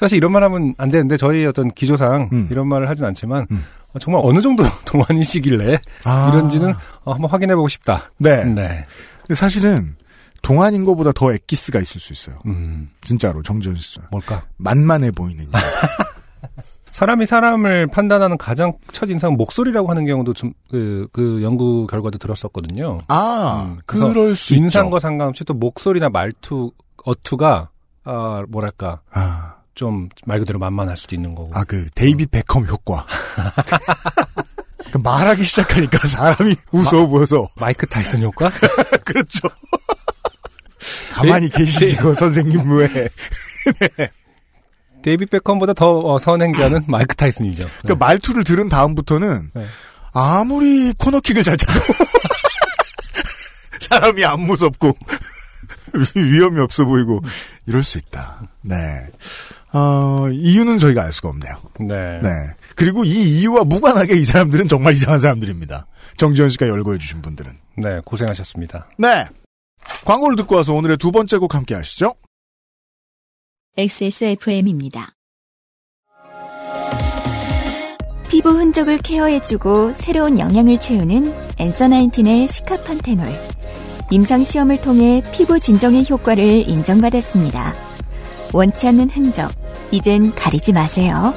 S2: 사실 이런 말 하면 안 되는데 저희 어떤 기조상
S3: 음.
S2: 이런 말을 하진 않지만
S3: 음.
S2: 어, 정말 어느 정도 동안이시길래
S3: 아.
S2: 이런지는 어, 한번 확인해 보고 싶다.
S3: 네.
S2: 네.
S3: 근데 사실은 동안인 것보다 더 엑기스가 있을 수 있어요.
S2: 음,
S3: 진짜로 정지현 씨.
S2: 뭘까?
S3: 만만해 보이는.
S2: 사람이 사람을 판단하는 가장 첫 인상 목소리라고 하는 경우도 좀그그 연구 결과도 들었었거든요.
S3: 아,
S2: 음,
S3: 그럴 수
S2: 인상과
S3: 있죠.
S2: 상관없이 또 목소리나 말투 어투가 아 뭐랄까
S3: 아,
S2: 좀 말 그대로 만만할 수도 있는 거고.
S3: 아, 그 데이빗 베컴 효과. 그 말하기 시작하니까 사람이 무서워 보여서
S2: 마이크 타이슨 효과?
S3: 그렇죠. 가만히 계시고 선생님 왜?
S2: 데이빗 베컴보다 더 어, 선행자는 마이크 타이슨이죠.
S3: 그 말투를 들은 다음부터는
S2: 네.
S3: 아무리 코너킥을 잘 차도 사람이 안 무섭고 위험이 없어 보이고 이럴 수 있다. 네. 어, 이유는 저희가 알 수가 없네요.
S2: 네.
S3: 네. 그리고 이 이유와 무관하게 이 사람들은 정말 이상한 사람들입니다. 정지현 씨가 열거해 주신 분들은.
S2: 네, 고생하셨습니다.
S3: 네. 광고를 듣고 와서 오늘의 두 번째 곡 함께 하시죠.
S4: XSFM입니다.
S7: 피부 흔적을 케어해주고 새로운 영양을 채우는 엔서 나인틴의 시카판테놀. 임상시험을 통해 피부 진정의 효과를 인정받았습니다. 원치 않는 흔적, 이젠 가리지 마세요.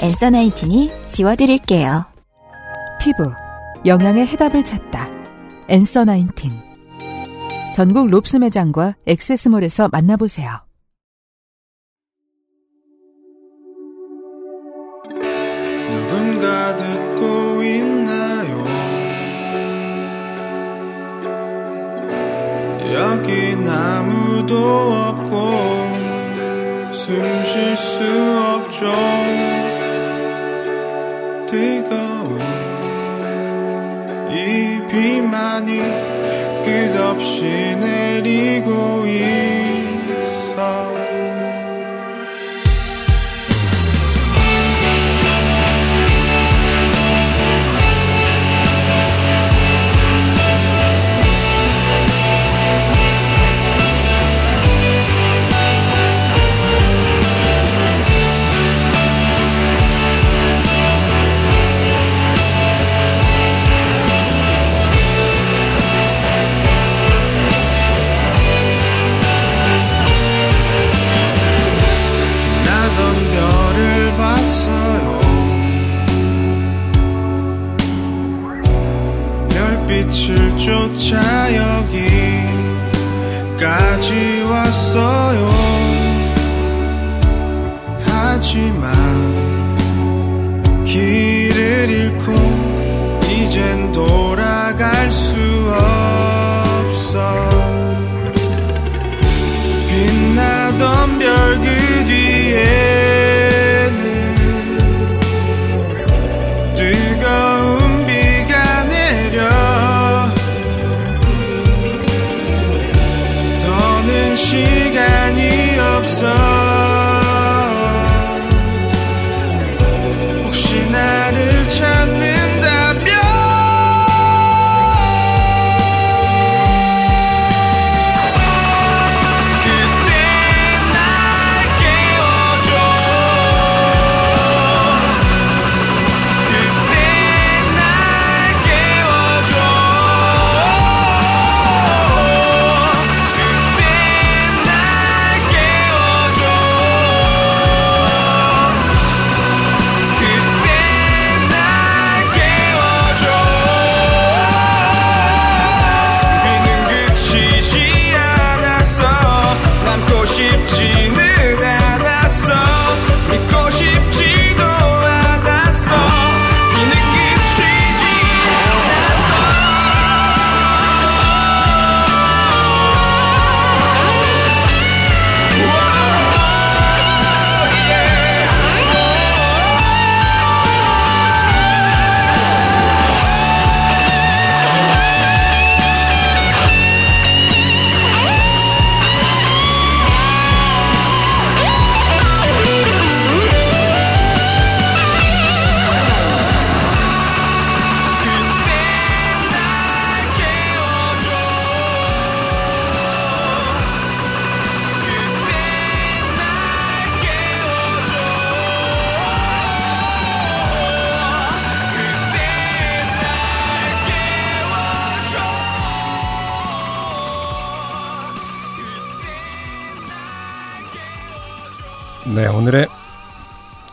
S7: 엔서 나인틴이 지워드릴게요.
S8: 피부, 영양의 해답을 찾다. 엔서 나인틴. 전국 롭스 매장과 액세스몰에서 만나보세요.
S9: 누군가 듣고 있나요? 여긴 아무도 없고 숨 쉴 수 없죠. 뜨거운 이 비만이 끝없이 내리고 있 쫓아 여기까지 왔어요. 하지만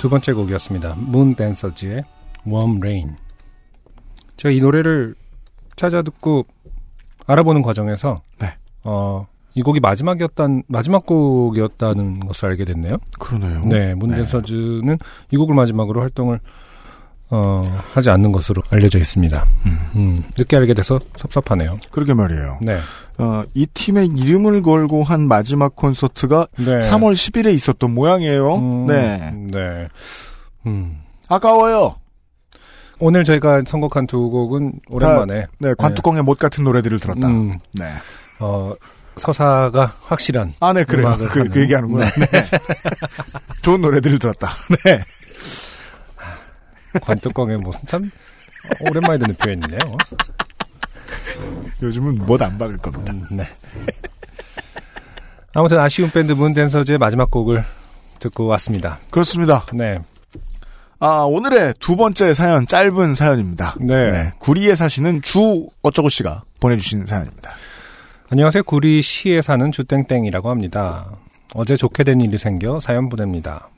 S2: 두 번째 곡이었습니다. 문 댄서즈의 Warm Rain. 제가 이 노래를 찾아 듣고 알아보는 과정에서
S3: 네.
S2: 어, 이 곡이 마지막이었단 마지막 곡이었다는 것을 알게 됐네요.
S3: 그러네요.
S2: 네, 문 댄서즈는 이 곡을 마지막으로 활동을 어, 하지 않는 것으로 알려져 있습니다. 음, 늦게 알게 돼서 섭섭하네요.
S3: 그러게 말이에요.
S2: 네.
S3: 어, 이 팀의 이름을 걸고 한 마지막 콘서트가
S2: 네.
S3: 3월 10일에 있었던 모양이에요.
S2: 음,
S3: 네.
S2: 네. 음.
S3: 아까워요.
S2: 오늘 저희가 선곡한 두 곡은 오랜만에
S3: 네, 관뚜껑의 못 같은 노래들을 들었다.
S2: 음,
S3: 네.
S2: 어, 서사가 확실한
S3: 아, 네, 그래요. 그. 그 얘기하는구나. 네. 좋은 노래들을 들었다. 네.
S2: 관뚜껑에 무슨 참 오랜만에 듣는 표현이네요.
S3: 요즘은 못 안 박을 겁니다.
S2: 네. 아무튼 아쉬운 밴드 문댄서즈의 마지막 곡을 듣고 왔습니다.
S3: 그렇습니다.
S2: 네.
S3: 아, 오늘의 두 번째 사연, 짧은 사연입니다.
S2: 네.
S3: 구리에 사시는 주 어쩌고 씨가 보내주신 사연입니다.
S2: 안녕하세요. 구리 시에 사는 주땡땡이라고 합니다. 어제 좋게 된 일이 생겨 사연 보냅니다.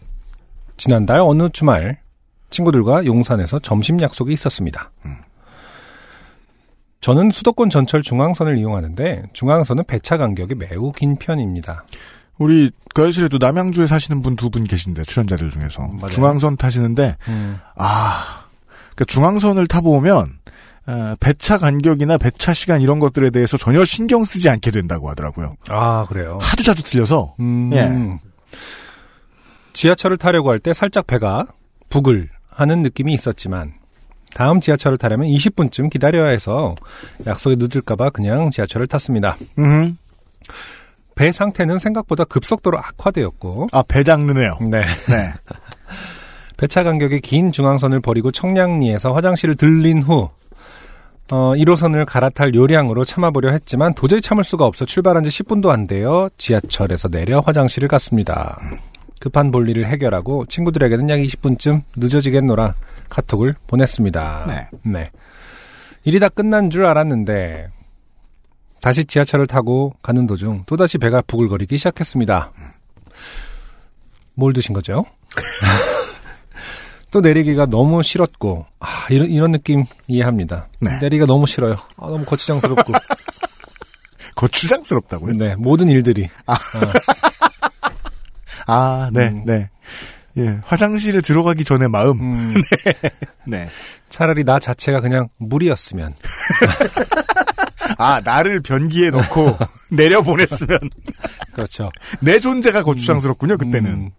S2: 지난달 어느 주말 친구들과 용산에서 점심 약속이 있었습니다. 저는 수도권 전철 중앙선을 이용하는데 중앙선은 배차 간격이 매우 긴 편입니다.
S3: 우리 거실에도 남양주에 사시는 분 두분 계신데 출연자들 중에서
S2: 맞아요.
S3: 중앙선 타시는데
S2: 음,
S3: 아, 그 중앙선을 타보면 어, 배차 간격이나 배차 시간 이런 것들에 대해서 전혀 신경 쓰지 않게 된다고 하더라고요.
S2: 아 그래요.
S3: 하도 자주 틀려서
S2: 음,
S3: 예.
S2: 지하철을 타려고 할 때 살짝 배가 북을 하는 느낌이 있었지만 다음 지하철을 타려면 20분쯤 기다려야 해서 약속이 늦을까봐 그냥 지하철을 탔습니다.
S3: 음,
S2: 배 상태는 생각보다 급속도로 악화되었고
S3: 아 배 장르네요.
S2: 네.
S3: 네.
S2: 배차 간격이 긴 중앙선을 버리고 청량리에서 화장실을 들린 후 어, 1호선을 갈아탈 요량으로 참아보려 했지만 도저히 참을 수가 없어 출발한 지 10분도 안 되어 지하철에서 내려 화장실을 갔습니다. 급한 볼일을 해결하고 친구들에게는 약 20분쯤 늦어지겠노라 카톡을 보냈습니다.
S3: 네.
S2: 일이 다 끝난 줄 알았는데 다시 지하철을 타고 가는 도중 또다시 배가 부글거리기 시작했습니다. 뭘 드신 거죠? 또 내리기가 너무 싫었고 아, 이런 이런 느낌 이해합니다.
S3: 네.
S2: 내리기가 너무 싫어요. 아, 너무 거추장스럽고
S3: 거추장스럽다고요?
S2: 네 모든 일들이
S3: 아, 네,
S2: 음.
S3: 네. 예, 화장실에 들어가기 전의 마음.
S2: 음,
S3: 네.
S2: 차라리 나 자체가 그냥 물이었으면
S3: 아, 나를 변기에 넣고 내려보냈으면
S2: 그렇죠.
S3: 내 존재가 거추장스럽군요, 그때는.
S2: 음,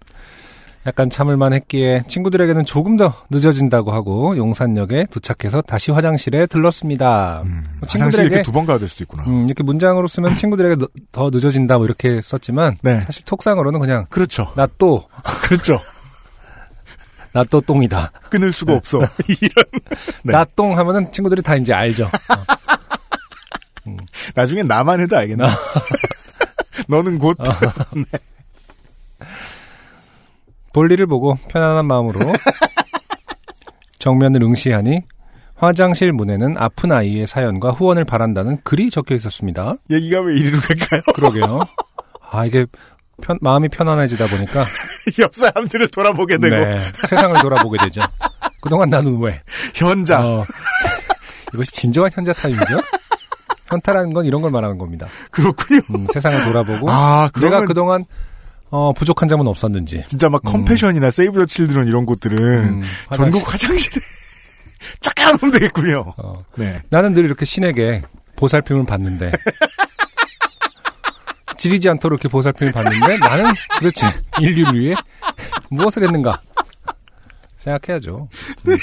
S2: 약간 참을만 했기에 친구들에게는 조금 더 늦어진다고 하고 용산역에 도착해서 다시 화장실에 들렀습니다.
S3: 음,
S2: 친구들에게
S3: 이렇게 두 번 가야 될 수도 있구나.
S2: 음, 이렇게 문장으로 쓰면 친구들에게 너- 더 늦어진다 뭐 이렇게 썼지만
S3: 네.
S2: 사실 톡상으로는 그냥
S3: 그렇죠.
S2: 나 또
S3: 그렇죠.
S2: 나 또 똥이다.
S3: 끊을 수가 없어. 이런. 네.
S2: 나똥 하면은 친구들이 다 이제 알죠. 어.
S3: 나중에 나만 해도 알겠네. 너는 곧.
S2: 어. 볼일을 보고 편안한 마음으로 정면을 응시하니 화장실 문에는 아픈 아이의 사연과 후원을 바란다는 글이 적혀 있었습니다.
S3: 얘기가 왜 이리로 갈까요?
S2: 그러게요. 아 이게 편- 마음이 편안해지다 보니까
S3: 옆 사람들을 돌아보게 되고.
S2: 네, 세상을 돌아보게 되죠. 그동안 나는 왜?
S3: 현자.
S2: 어, 이것이 진정한 현자 타임이죠. 현타라는 건 이런 걸 말하는 겁니다.
S3: 그렇군요.
S2: 음, 세상을 돌아보고
S3: 아,
S2: 내가
S3: 그러면
S2: 그동안 어, 부족한 점은 없었는지.
S3: 진짜 막 컴패션이나 세이브 더 칠드런 이런 곳들은
S2: 음, 화장실.
S3: 전국 화장실에 쫙 깔아놓으면 되겠군요.
S2: 어,
S3: 네.
S2: 나는 늘 이렇게 신에게 보살핌을 받는데 지리지 않도록 이렇게 보살핌을 받는데 나는 도대체 인류를 위해 무엇을 했는가 생각해야죠. 음.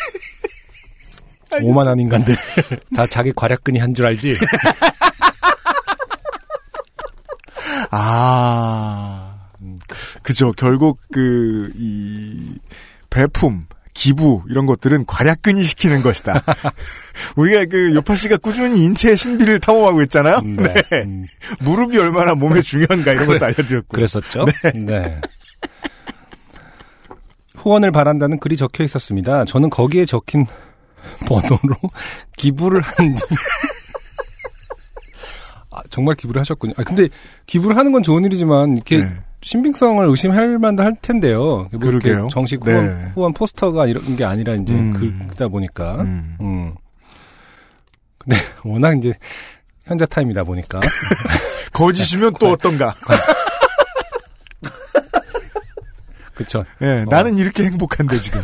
S2: 오만한 인간들 다 자기 과략근이 한 줄 알지.
S3: 아, 그죠. 결국 그, 이, 배품, 기부, 이런 것들은 과략근이 시키는 것이다. 우리가 그, 요파 씨가 꾸준히 인체의 신비를 탐험하고 있잖아요.
S2: 네.
S3: 네.
S2: 음,
S3: 무릎이 얼마나 몸에 중요한가 이런 것도 알려드렸고.
S2: 그랬었죠. 네. 후원을 바란다는 글이 적혀 있었습니다. 저는 거기에 적힌 번호로 기부를 한 지- 아, 정말 기부를 하셨군요. 아, 근데 기부를 하는 건 좋은 일이지만 이렇게
S3: 네.
S2: 신빙성을 의심할 만도 할 텐데요. 뭐
S3: 그러게요.
S2: 정식
S3: 네.
S2: 후원, 후원 포스터가 이런 게 아니라 이제
S3: 음.
S2: 글다 보니까.
S3: 음.
S2: 음. 근데 워낙 이제 현자 타임이다 보니까
S3: 거짓이면 또 어떤가.
S2: 그렇죠.
S3: 예, 나는 이렇게 행복한데 지금.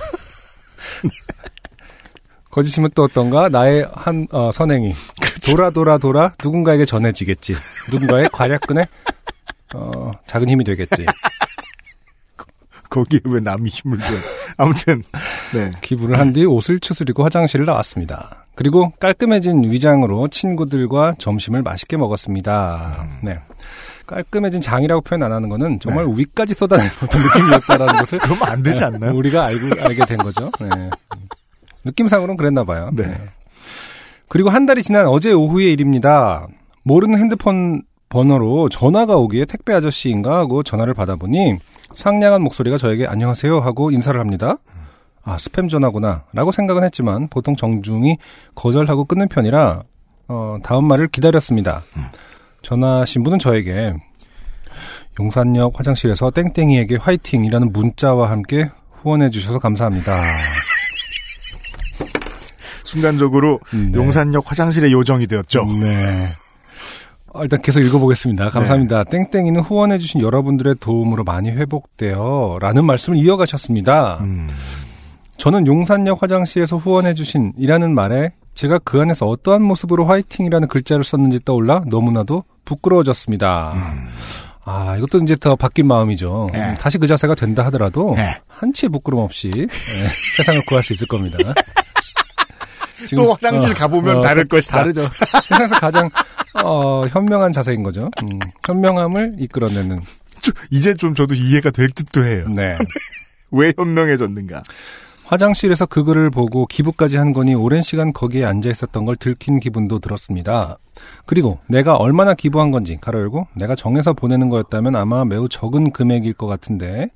S2: 거짓이면 또 어떤가? 나의 한 어, 선행이 돌아 돌아 돌아 누군가에게 전해지겠지. 누군가의 과략근에 어, 작은 힘이 되겠지.
S3: 거기에 왜 남이 힘을 줘. 아무튼, 네.
S2: 기부를 한 뒤 옷을 추스리고 화장실을 나왔습니다. 그리고 깔끔해진 위장으로 친구들과 점심을 맛있게 먹었습니다. 네. 깔끔해진 장이라고 표현 안 하는 거는 정말 위까지 쏟아내는 어떤 느낌이었다라는 것을
S3: 그러면 안 되지 않나요?
S2: 우리가 알고 알게 된 거죠. 네. 느낌상으로는 그랬나 봐요.
S3: 네.
S2: 그리고 한 달이 지난 어제 오후의 일입니다. 모르는 핸드폰 번호로 전화가 오기에 택배 아저씨인가 하고 전화를 받아보니 상냥한 목소리가 저에게 안녕하세요 하고 인사를 합니다. 아, 스팸 전화구나. 라고 생각은 했지만 보통 정중히 거절하고 끊는 편이라, 어, 다음 말을 기다렸습니다. 전화하신 분은 저에게 용산역 화장실에서 땡땡이에게 화이팅이라는 문자와 함께 후원해 주셔서 감사합니다.
S3: 순간적으로
S2: 네.
S3: 용산역 화장실의 요정이 되었죠.
S2: 네. 어, 일단 계속 읽어보겠습니다. 감사합니다. 땡땡이는 후원해주신 여러분들의 도움으로 많이 회복되어 라는 말씀을 이어가셨습니다.
S3: 음.
S2: 저는 용산역 화장실에서 후원해주신 이라는 말에 제가 그 안에서 어떠한 모습으로 화이팅이라는 글자를 썼는지 떠올라 너무나도 부끄러워졌습니다. 아, 이것도 이제 더 바뀐 마음이죠.
S3: 네.
S2: 음, 다시 그 자세가 된다 하더라도
S3: 네.
S2: 한치의 부끄럼 없이 예, 세상을 구할 수 있을 겁니다.
S3: 또 화장실 가보면 다를 것이다.
S2: 다르죠. 세상에서 가장 어, 현명한 자세인 거죠. 음, 현명함을 이끌어내는.
S3: 이제 좀 저도 이해가 될 듯도 해요.
S2: 네.
S3: 왜 현명해졌는가?
S2: 화장실에서 그 글을 보고 기부까지 한 거니 오랜 시간 거기에 앉아 있었던 걸 들킨 기분도 들었습니다. 그리고 내가 얼마나 기부한 건지 가로 열고 내가 정해서 보내는 거였다면 아마 매우 적은 금액일 것 같은데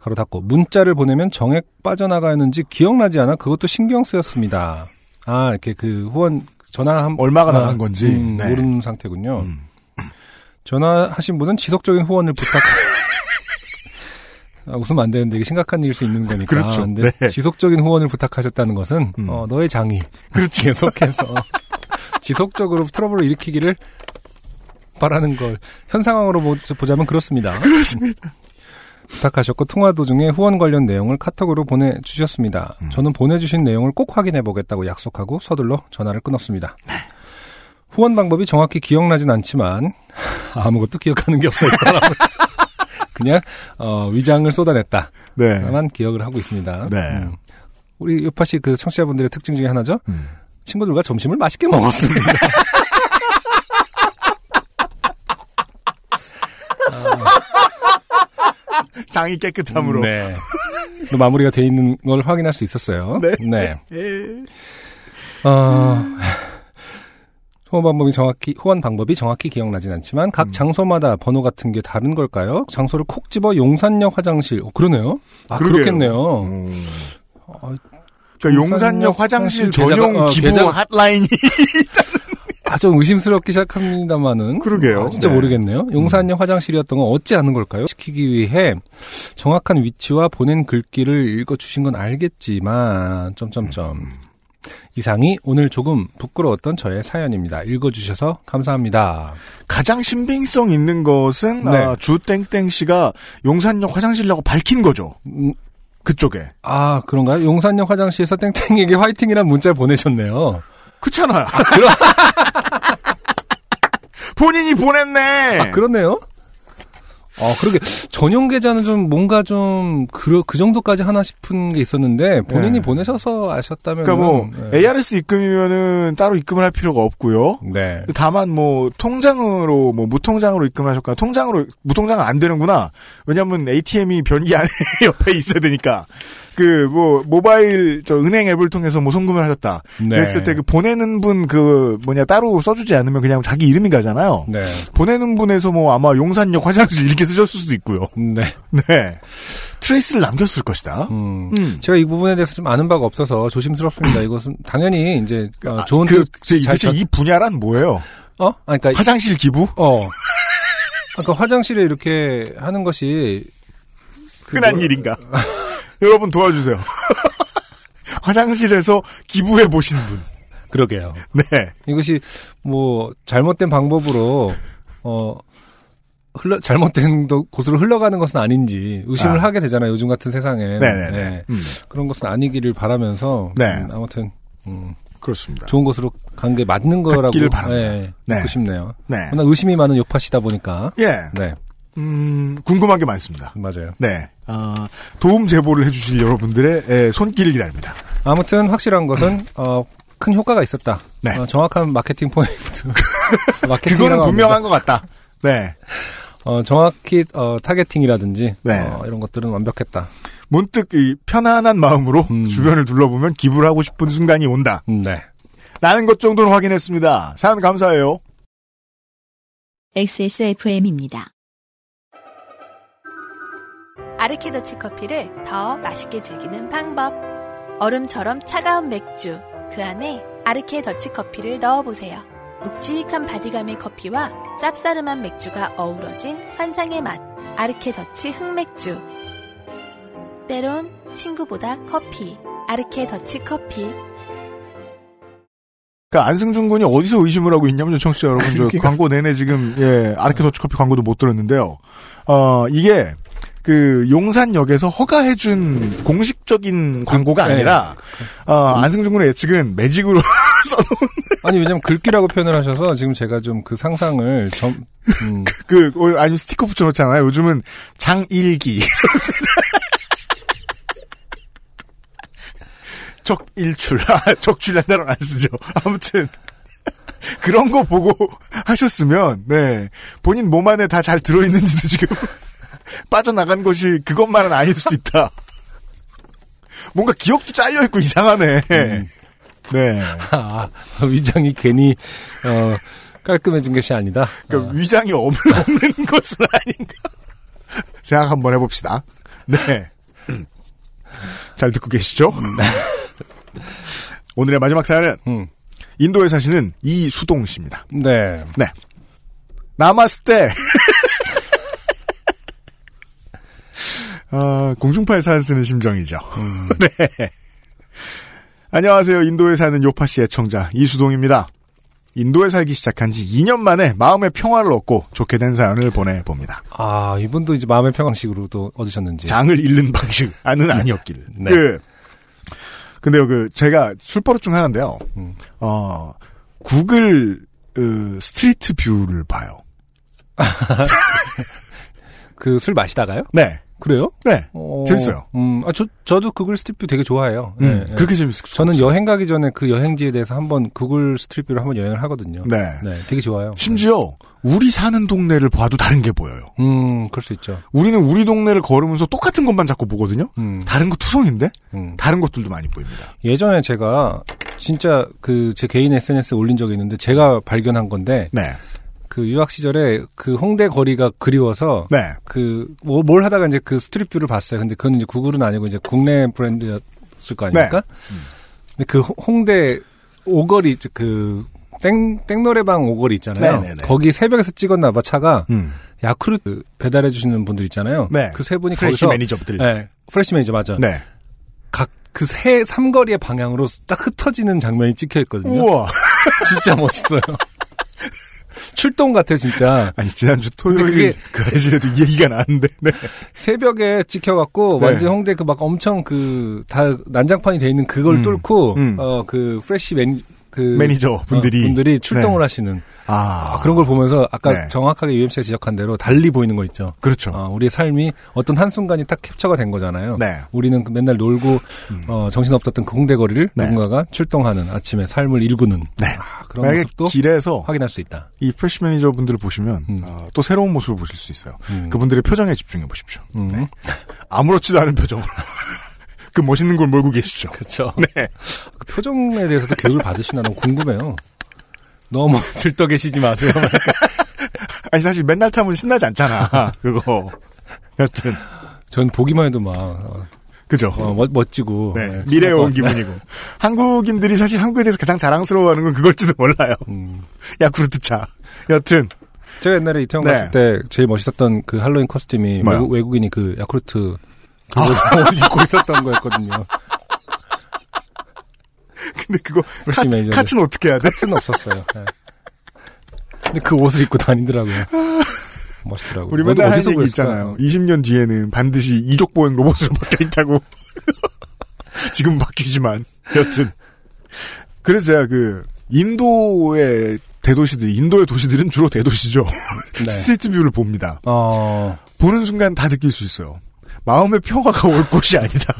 S2: 가로 닫고 문자를 보내면 정액 빠져나가는지 기억나지 않아 그것도 신경 쓰였습니다. 아 이렇게 그 후원 전화 한
S3: 얼마가
S2: 아,
S3: 나간 건지.
S2: 음,
S3: 네.
S2: 모르는 상태군요.
S3: 음.
S2: 전화하신 분은 지속적인 후원을 부탁. 아, 웃으면 안 되는데 이게 심각한 일일 수 있는 거니까.
S3: 그렇죠.
S2: 근데
S3: 네.
S2: 지속적인 후원을 부탁하셨다는 것은
S3: 음.
S2: 어, 너의 장이 그렇지 계속해서 지속적으로 트러블을 일으키기를 바라는 걸 현 상황으로 보- 보자면 그렇습니다.
S3: 그렇습니다.
S2: 부탁하셨고 통화 도중에 후원 관련 내용을 카톡으로 보내주셨습니다.
S3: 음.
S2: 저는 보내주신 내용을 꼭 확인해 보겠다고 약속하고 서둘러 전화를 끊었습니다. 후원 방법이 정확히 기억나진 않지만 아무것도 기억하는 게 없어요. 그냥 어, 위장을 쏟아냈다.
S3: 네.
S2: 만 기억을 하고 있습니다.
S3: 네.
S2: 음. 우리 요파 씨 그 청취자분들의 특징 중에 하나죠.
S3: 음.
S2: 친구들과 점심을 맛있게 먹었습니다.
S3: 장이 깨끗함으로.
S2: 네. 또 마무리가 돼 있는 걸 확인할 수 있었어요.
S3: 네.
S2: 어, 후원 방법이 정확히, 후원 방법이 정확히 기억나진 않지만
S3: 음.
S2: 각 장소마다 번호 같은 게 다른 걸까요? 장소를 콕 집어 용산역 화장실. 어, 그러네요. 아,
S3: 그러게요.
S2: 그렇겠네요.
S3: 음.
S2: 어,
S3: 그러니까
S2: 용산역
S3: 용산역 화장실
S2: 화장실 계좌가-
S3: 전용
S2: 어,
S3: 기부
S2: 계좌-
S3: 핫라인이
S2: 아, 좀 의심스럽기 시작합니다만은.
S3: 그러게요.
S2: 아, 진짜
S3: 네.
S2: 모르겠네요. 용산역 화장실이었던 건 어찌 아는 걸까요? 시키기 위해 정확한 위치와 보낸 글귀를 읽어 주신 건 알겠지만, 점점점. 이상이 오늘 조금 부끄러웠던 저의 사연입니다. 읽어주셔서 감사합니다.
S3: 가장 신빙성 있는 것은
S2: 네.
S3: 아, 주땡땡 씨가 용산역 화장실이라고 밝힌 거죠.
S2: 음,
S3: 그쪽에.
S2: 아, 그런가요? 용산역 화장실에서 땡땡에게 화이팅이란 문자를 보내셨네요.
S3: 그렇잖아요. 본인이 보냈네.
S2: 아, 그렇네요? 아, 그러게. 전용 계좌는 좀 뭔가 좀, 그, 그 정도까지 하나 싶은 게 있었는데, 본인이
S3: 네.
S2: 보내셔서 아셨다면.
S3: 그러니까 뭐 ARS 입금이면은 따로 입금을 할 필요가 없고요.
S2: 네.
S3: 다만 뭐 통장으로 뭐 무통장으로 입금하셨거나 통장으로 무통장은 안 되는구나. 왜냐하면 ATM이 변기 안에 옆에 있어야 되니까. 그 뭐 모바일 저 은행 앱을 통해서 뭐 송금을 하셨다.
S2: 네.
S3: 그랬을 때 그 보내는 분 그 뭐냐 따로 써주지 않으면 그냥 자기 이름이 가잖아요.
S2: 네.
S3: 보내는 분에서 뭐 아마 용산역 화장실 이렇게 쓰셨을 수도 있고요.
S2: 네.
S3: 네. 트레이스를 남겼을 것이다.
S2: 음.
S3: 음.
S2: 제가 이 부분에 대해서 좀 아는 바가 없어서 조심스럽습니다. 이것은 당연히 이제 어, 좋은
S3: 그,
S2: 뜻
S3: 그, 도대체 이 분야란 뭐예요?
S2: 어? 아, 그러니까
S3: 화장실 기부?
S2: 어. 아까 화장실에 이렇게 하는 것이 그
S3: 흔한
S2: 뭐-
S3: 일인가? 여러분 도와주세요. 화장실에서 기부해 보신 분.
S2: 그러게요.
S3: 네.
S2: 이것이 뭐 잘못된 방법으로 어 흘러 잘못된 도- 곳으로 흘러가는 것은 아닌지 의심을
S3: 아.
S2: 하게 되잖아요. 요즘 같은 세상에.
S3: 네네네.
S2: 네.
S3: 음,
S2: 그런 것은 아니기를 바라면서
S3: 네.
S2: 음, 아무튼 음,
S3: 그렇습니다.
S2: 좋은 곳으로 간 게 맞는 거라고
S3: 바랍니다.
S2: 네,
S3: 네.
S2: 싶네요.
S3: 네.
S2: 워낙 의심이 많은 요파시다 보니까
S3: 예.
S2: 네
S3: 음, 궁금한 게 많습니다.
S2: 맞아요.
S3: 네. 아, 도움 제보를 해주실 여러분들의 에, 손길을 기다립니다.
S2: 아무튼 확실한 것은 어, 큰 효과가 있었다.
S3: 네.
S2: 어, 정확한 마케팅 포인트. 마케팅이라고
S3: 그거는. 분명한 것 같다. 네.
S2: 어, 정확히 어, targeting이라든지
S3: 네.
S2: 어, 이런 것들은 완벽했다.
S3: 문득 이 편안한 마음으로
S2: 음.
S3: 주변을 둘러보면 기부를 하고 싶은 순간이 온다.
S2: 음, 네.
S3: 라는 것 정도는 확인했습니다. 사연 감사해요.
S4: XSFM입니다.
S10: 아르케더치 커피를 더 맛있게 즐기는 방법. 얼음처럼 차가운 맥주, 그 안에 아르케 더치 커피를 넣어보세요. 묵직한 바디감의 커피와 쌉싸름한 맥주가 어우러진 환상의 맛, 아르케 더치 흑맥주. 때론 친구보다 커피, 아르케 더치 커피.
S3: 그러니까 안승준 군이 어디서 의심을 하고 있냐면요, 청취자 여러분. 저. 광고 내내 지금, 예, 아르케 더치 커피 광고도 못 들었는데요. 어, 이게, 그, 용산역에서 허가해준 공식적인 광고가
S2: 네.
S3: 아니라, 어, 안승준 군의 예측은 매직으로 써놓은,
S2: 아니 왜냐면 글귀라고 표현을 하셔서 지금 제가 좀 그 상상을 점 음,
S3: 그, 어, 아니면 스티커 붙여놓잖아요. 요즘은 장일기. 적일출. 아, 단어는 안 쓰죠. 아무튼. 그런 거 보고 하셨으면, 네. 본인 몸 안에 다 잘 들어있는지도 지금 빠져나간 것이 그것만은 아닐 수도 있다. 뭔가 기억도 잘려 있고 이상하네. 네.
S2: 아, 위장이 괜히 어, 깔끔해진 것이 아니다.
S3: 그러니까 위장이 없는, 없는 것은 아닌가. 생각 한번 해봅시다. 네. 잘 듣고 계시죠? 오늘의 마지막 사연은
S2: 음.
S3: 인도에 사시는 이수동 씨입니다.
S2: 네.
S3: 네. 나마스테. 어, 공중파에 사연 쓰는 심정이죠. 네. 안녕하세요. 인도에 사는 요파 씨 애청자 이수동입니다. 인도에 살기 시작한 지 2년 만에 마음의 평화를 얻고 좋게 된 사연을 보내봅니다.
S2: 아 이분도 이제 마음의 평강식으로 또 얻으셨는지.
S3: 장을 잃는 방식, 아는 아니었길.
S2: 네.
S3: 그, 근데요, 그, 제가 술버릇 중 하나인데요.
S2: 음.
S3: 어, 구글, 그, street view를 봐요.
S2: 그 술 마시다가요?
S3: 네.
S2: 그래요?
S3: 네.
S2: 어,
S3: 재밌어요.
S2: 음, 아, 저, 저도 구글 street view 되게 좋아해요.
S3: 음,
S2: 네,
S3: 그렇게
S2: 네.
S3: 재밌을 수가
S2: 저는. 여행 가기 전에 그 여행지에 대해서 한번 구글 street view를 한번 여행을 하거든요.
S3: 네.
S2: 네, 되게 좋아요.
S3: 심지어, 우리 사는 동네를 봐도 다른 게 보여요.
S2: 음, 그럴 수 있죠.
S3: 우리는 우리 동네를 걸으면서 똑같은 것만 자꾸 보거든요?
S2: 음,
S3: 다른 거 투성인데?
S2: 음.
S3: 다른 것들도 많이 보입니다.
S2: 예전에 제가 진짜 그 제 개인 SNS에 올린 적이 있는데 제가 발견한 건데
S3: 네.
S2: 그 유학 시절에 그 홍대 거리가 그리워서
S3: 네.
S2: 그 뭘 하다가 이제 그 street view를 봤어요. 근데 그건 이제 구글은 아니고 이제 국내 브랜드였을 거 아닙니까?
S3: 네.
S2: 근데 그 홍- 홍대 오거리 그 땡, 땡 노래방 오거리 있잖아요.
S3: 네네네.
S2: 거기 새벽에서 찍었나 봐 차가
S3: 음.
S2: 야쿠르트 배달해 주시는 분들 있잖아요.
S3: 네.
S2: 그 세 분이
S3: 프레시
S2: 거기서
S3: 매니저들.
S2: 네. 프레시 매니저 맞아.
S3: 네.
S2: 각 그 세 삼거리의 방향으로 딱 흩어지는 장면이 찍혀 있거든요.
S3: 우와.
S2: 진짜 멋있어요. 출동 같아요, 진짜.
S3: 아니, 지난주 토요일
S2: 그
S3: 사실에도 이 얘기가 나왔는데, 네.
S2: 새벽에 찍혀갖고
S3: 네.
S2: 완전 홍대 그 막 엄청 그 다 난장판이 돼 있는 그걸
S3: 음,
S2: 뚫고
S3: 음.
S2: 어 그 프레시 매니 그
S3: 매니저 분들이.
S2: 어, 분들이 출동을
S3: 네.
S2: 하시는
S3: 아.
S2: 아, 그런 걸 보면서 아까
S3: 네.
S2: 정확하게 UMC가 지적한 대로 달리 보이는 거 있죠.
S3: 그렇죠.
S2: 어, 우리의 삶이 어떤 한순간이 딱 캡처가 된 거잖아요.
S3: 네.
S2: 우리는 그 맨날 놀고 어, 정신없었던 그 홍대 거리를
S3: 네.
S2: 누군가가 출동하는 아침에 삶을 일구는
S3: 네.
S2: 아, 그런
S3: 만약에
S2: 모습도
S3: 길에서
S2: 확인할 수 있다.
S3: 이 프레시 매니저 분들을 보시면
S2: 음.
S3: 어, 또 새로운 모습을 보실 수 있어요.
S2: 음.
S3: 그분들의 표정에 집중해 보십시오.
S2: 음.
S3: 네. 아무렇지도 않은 표정으로 그 멋있는 걸 몰고 계시죠.
S2: 그렇죠.
S3: 네.
S2: 그 표정에 대해서도 교육을 받으시나 너무 궁금해요. 너무 들떠 계시지 마세요.
S3: 아니 사실 맨날 타면 신나지 않잖아. 그거. 여튼
S2: 전 보기만 해도 막 어,
S3: 그죠.
S2: 어, 멋, 멋지고
S3: 네,
S2: 네,
S3: 미래에 온 기분이고. 한국인들이 사실 한국에 대해서 가장 자랑스러워 하는 건 그걸지도 몰라요.
S2: 음.
S3: 야쿠르트 차. 여튼
S2: 제가 옛날에 이태원
S3: 네.
S2: 갔을 때 제일 멋있었던 그 할로윈 코스튬이
S3: 뭐요?
S2: 외국, 외국 인이 그 야쿠르트 그거 옷 입고 있었던 거였거든요.
S3: 근데 그거 카,
S2: 매니저들.
S3: 카트는 어떻게 해야 돼?
S2: 카트는 없었어요. 네. 근데 그 옷을 입고 다니더라고요. 멋있더라고요.
S3: 우리 맨날 하는 얘기? 있잖아요. 20년 뒤에는 반드시 이족 보행 로봇으로 바뀌어 있다고. 지금 바뀌지만 여튼 그래서 제가 그 인도의 대도시들, 인도의 도시들은 주로 대도시죠.
S2: 네.
S3: street view를 봅니다.
S2: 어,
S3: 보는 순간 다 느낄 수 있어요. 마음의 평화가 올 곳이 아니다.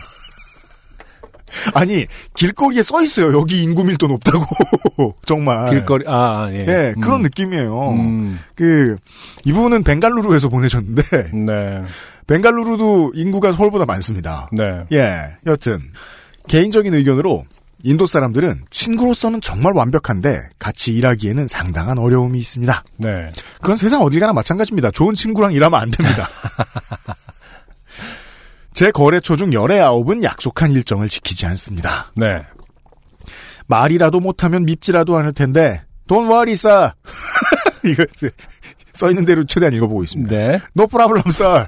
S3: 아니 길거리에 써 있어요. 여기 인구 밀도 높다고 정말.
S2: 길거리, 아, 아, 예.
S3: 예,
S2: 음.
S3: 그런 느낌이에요.
S2: 음,
S3: 그 이분은 벵갈루루에서 보내셨는데
S2: 네.
S3: 벵갈루루도 인구가 서울보다 많습니다.
S2: 네.
S3: 예, 여튼 개인적인 의견으로 인도 사람들은 친구로서는 정말 완벽한데 같이 일하기에는 상당한 어려움이 있습니다.
S2: 네.
S3: 그건 세상 어딜 가나 마찬가지입니다. 좋은 친구랑 일하면 안 됩니다. 제 거래처 중 열의 아홉은 약속한 일정을 지키지 않습니다.
S2: 네.
S3: 말이라도 못하면 밉지라도 않을 텐데 Don't worry, sir. 이거 써 있는 대로 최대한 읽어보고 있습니다.
S2: 네.
S3: No problem, sir.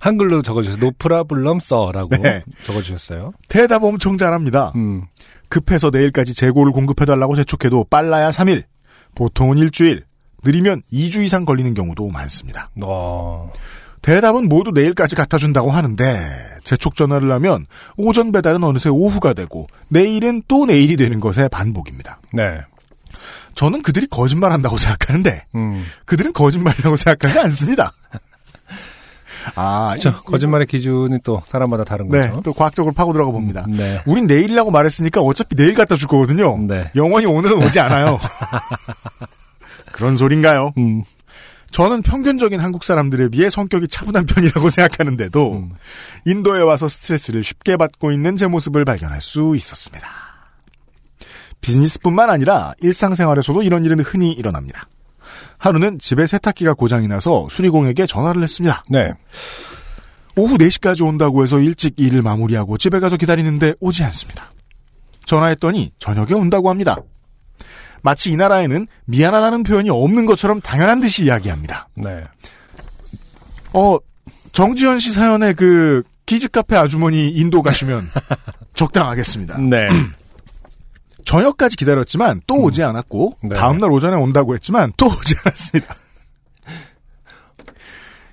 S2: 한글로 적어주셨어요. 노프라블럼 써라고
S3: 네.
S2: 적어주셨어요.
S3: 대답 엄청 잘합니다.
S2: 음.
S3: 급해서 내일까지 재고를 공급해달라고 재촉해도 빨라야 3일, 보통은 일주일, 느리면 2주 이상 걸리는 경우도 많습니다.
S2: 어.
S3: 대답은 모두 내일까지 갖다 준다고 하는데 재촉 전화를 하면 오전 배달은 어느새 오후가 되고 내일은 또 내일이 되는 것의 반복입니다.
S2: 네.
S3: 저는 그들이 거짓말한다고 생각하는데
S2: 음.
S3: 그들은 거짓말이라고 생각하지 않습니다. 아,
S2: 그렇죠. 거짓말의 기준이 또 사람마다 다른
S3: 네,
S2: 거죠.
S3: 또 과학적으로 파고 들어가 봅니다.
S2: 네.
S3: 우린 내일이라고 말했으니까 어차피 내일 갖다 줄 거거든요.
S2: 네.
S3: 영원히 오늘은 오지 않아요. 그런 소린가요?
S2: 음.
S3: 저는 평균적인 한국 사람들에 비해 성격이 차분한 편이라고 생각하는데도
S2: 음.
S3: 인도에 와서 스트레스를 쉽게 받고 있는 제 모습을 발견할 수 있었습니다. 비즈니스뿐만 아니라 일상생활에서도 이런 일은 흔히 일어납니다. 하루는 집에 세탁기가 고장이 나서 수리공에게 전화를 했습니다.
S2: 네.
S3: 오후 4시까지 온다고 해서 일찍 일을 마무리하고 집에 가서 기다리는데 오지 않습니다. 전화했더니 저녁에 온다고 합니다. 마치 이 나라에는 미안하다는 표현이 없는 것처럼 당연한 듯이 이야기합니다.
S2: 네.
S3: 어, 정지현 씨 사연에 그 키즈 카페 아주머니 인도 가시면 적당하겠습니다.
S2: 네.
S3: 저녁까지 기다렸지만 또 오지 않았고
S2: 네.
S3: 다음날 오전에 온다고 했지만 또 오지 않았습니다.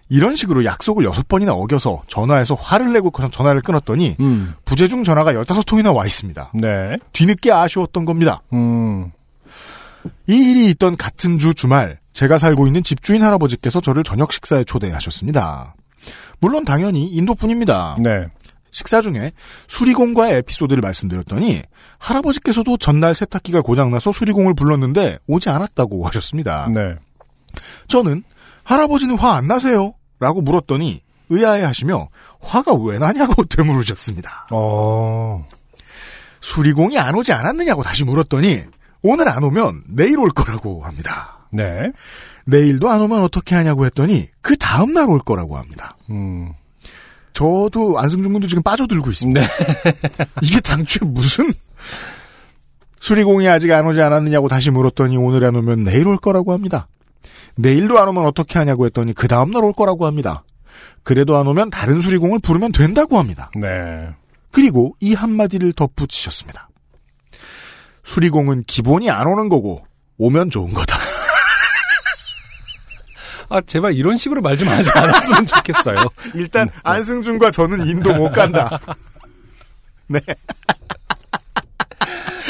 S3: 이런 식으로 약속을 여섯 번이나 어겨서 전화해서 화를 내고 전화를 끊었더니
S2: 음.
S3: 부재중 전화가 15통이나 와 있습니다.
S2: 네.
S3: 뒤늦게 아쉬웠던 겁니다.
S2: 음.
S3: 이 일이 있던 같은 주 주말 제가 살고 있는 집주인 할아버지께서 저를 저녁 식사에 초대하셨습니다. 물론 당연히 인도뿐입니다.
S2: 네.
S3: 식사 중에 수리공과의 에피소드를 말씀드렸더니 할아버지께서도 전날 세탁기가 고장나서 수리공을 불렀는데 오지 않았다고 하셨습니다.
S2: 네.
S3: 저는 할아버지는 화 안 나세요? 라고 물었더니 의아해 하시며 화가 왜 나냐고 되물으셨습니다.
S2: 어.
S3: 수리공이 안 오지 않았느냐고 다시 물었더니 오늘 안 오면 내일 올 거라고 합니다.
S2: 네.
S3: 내일도 안 오면 어떻게 하냐고 했더니 그 다음 날 올 거라고 합니다.
S2: 음.
S3: 저도 안승준 군도 지금 빠져들고 있습니다.
S2: 네.
S3: 이게 당초에 무슨 수리공이 아직 안 오지 않았느냐고 다시 물었더니 오늘 안 오면 내일 올 거라고 합니다. 내일도 안 오면 어떻게 하냐고 했더니 그 다음 날 올 거라고 합니다. 그래도 안 오면 다른 수리공을 부르면 된다고 합니다.
S2: 네.
S3: 그리고 이 한마디를 덧붙이셨습니다. 수리공은 기본이 안 오는 거고 오면 좋은 거다.
S2: 아, 제발 이런 식으로 말 좀 하지 않았으면 좋겠어요.
S3: 일단 안승준과 저는 인도 못 간다. 네.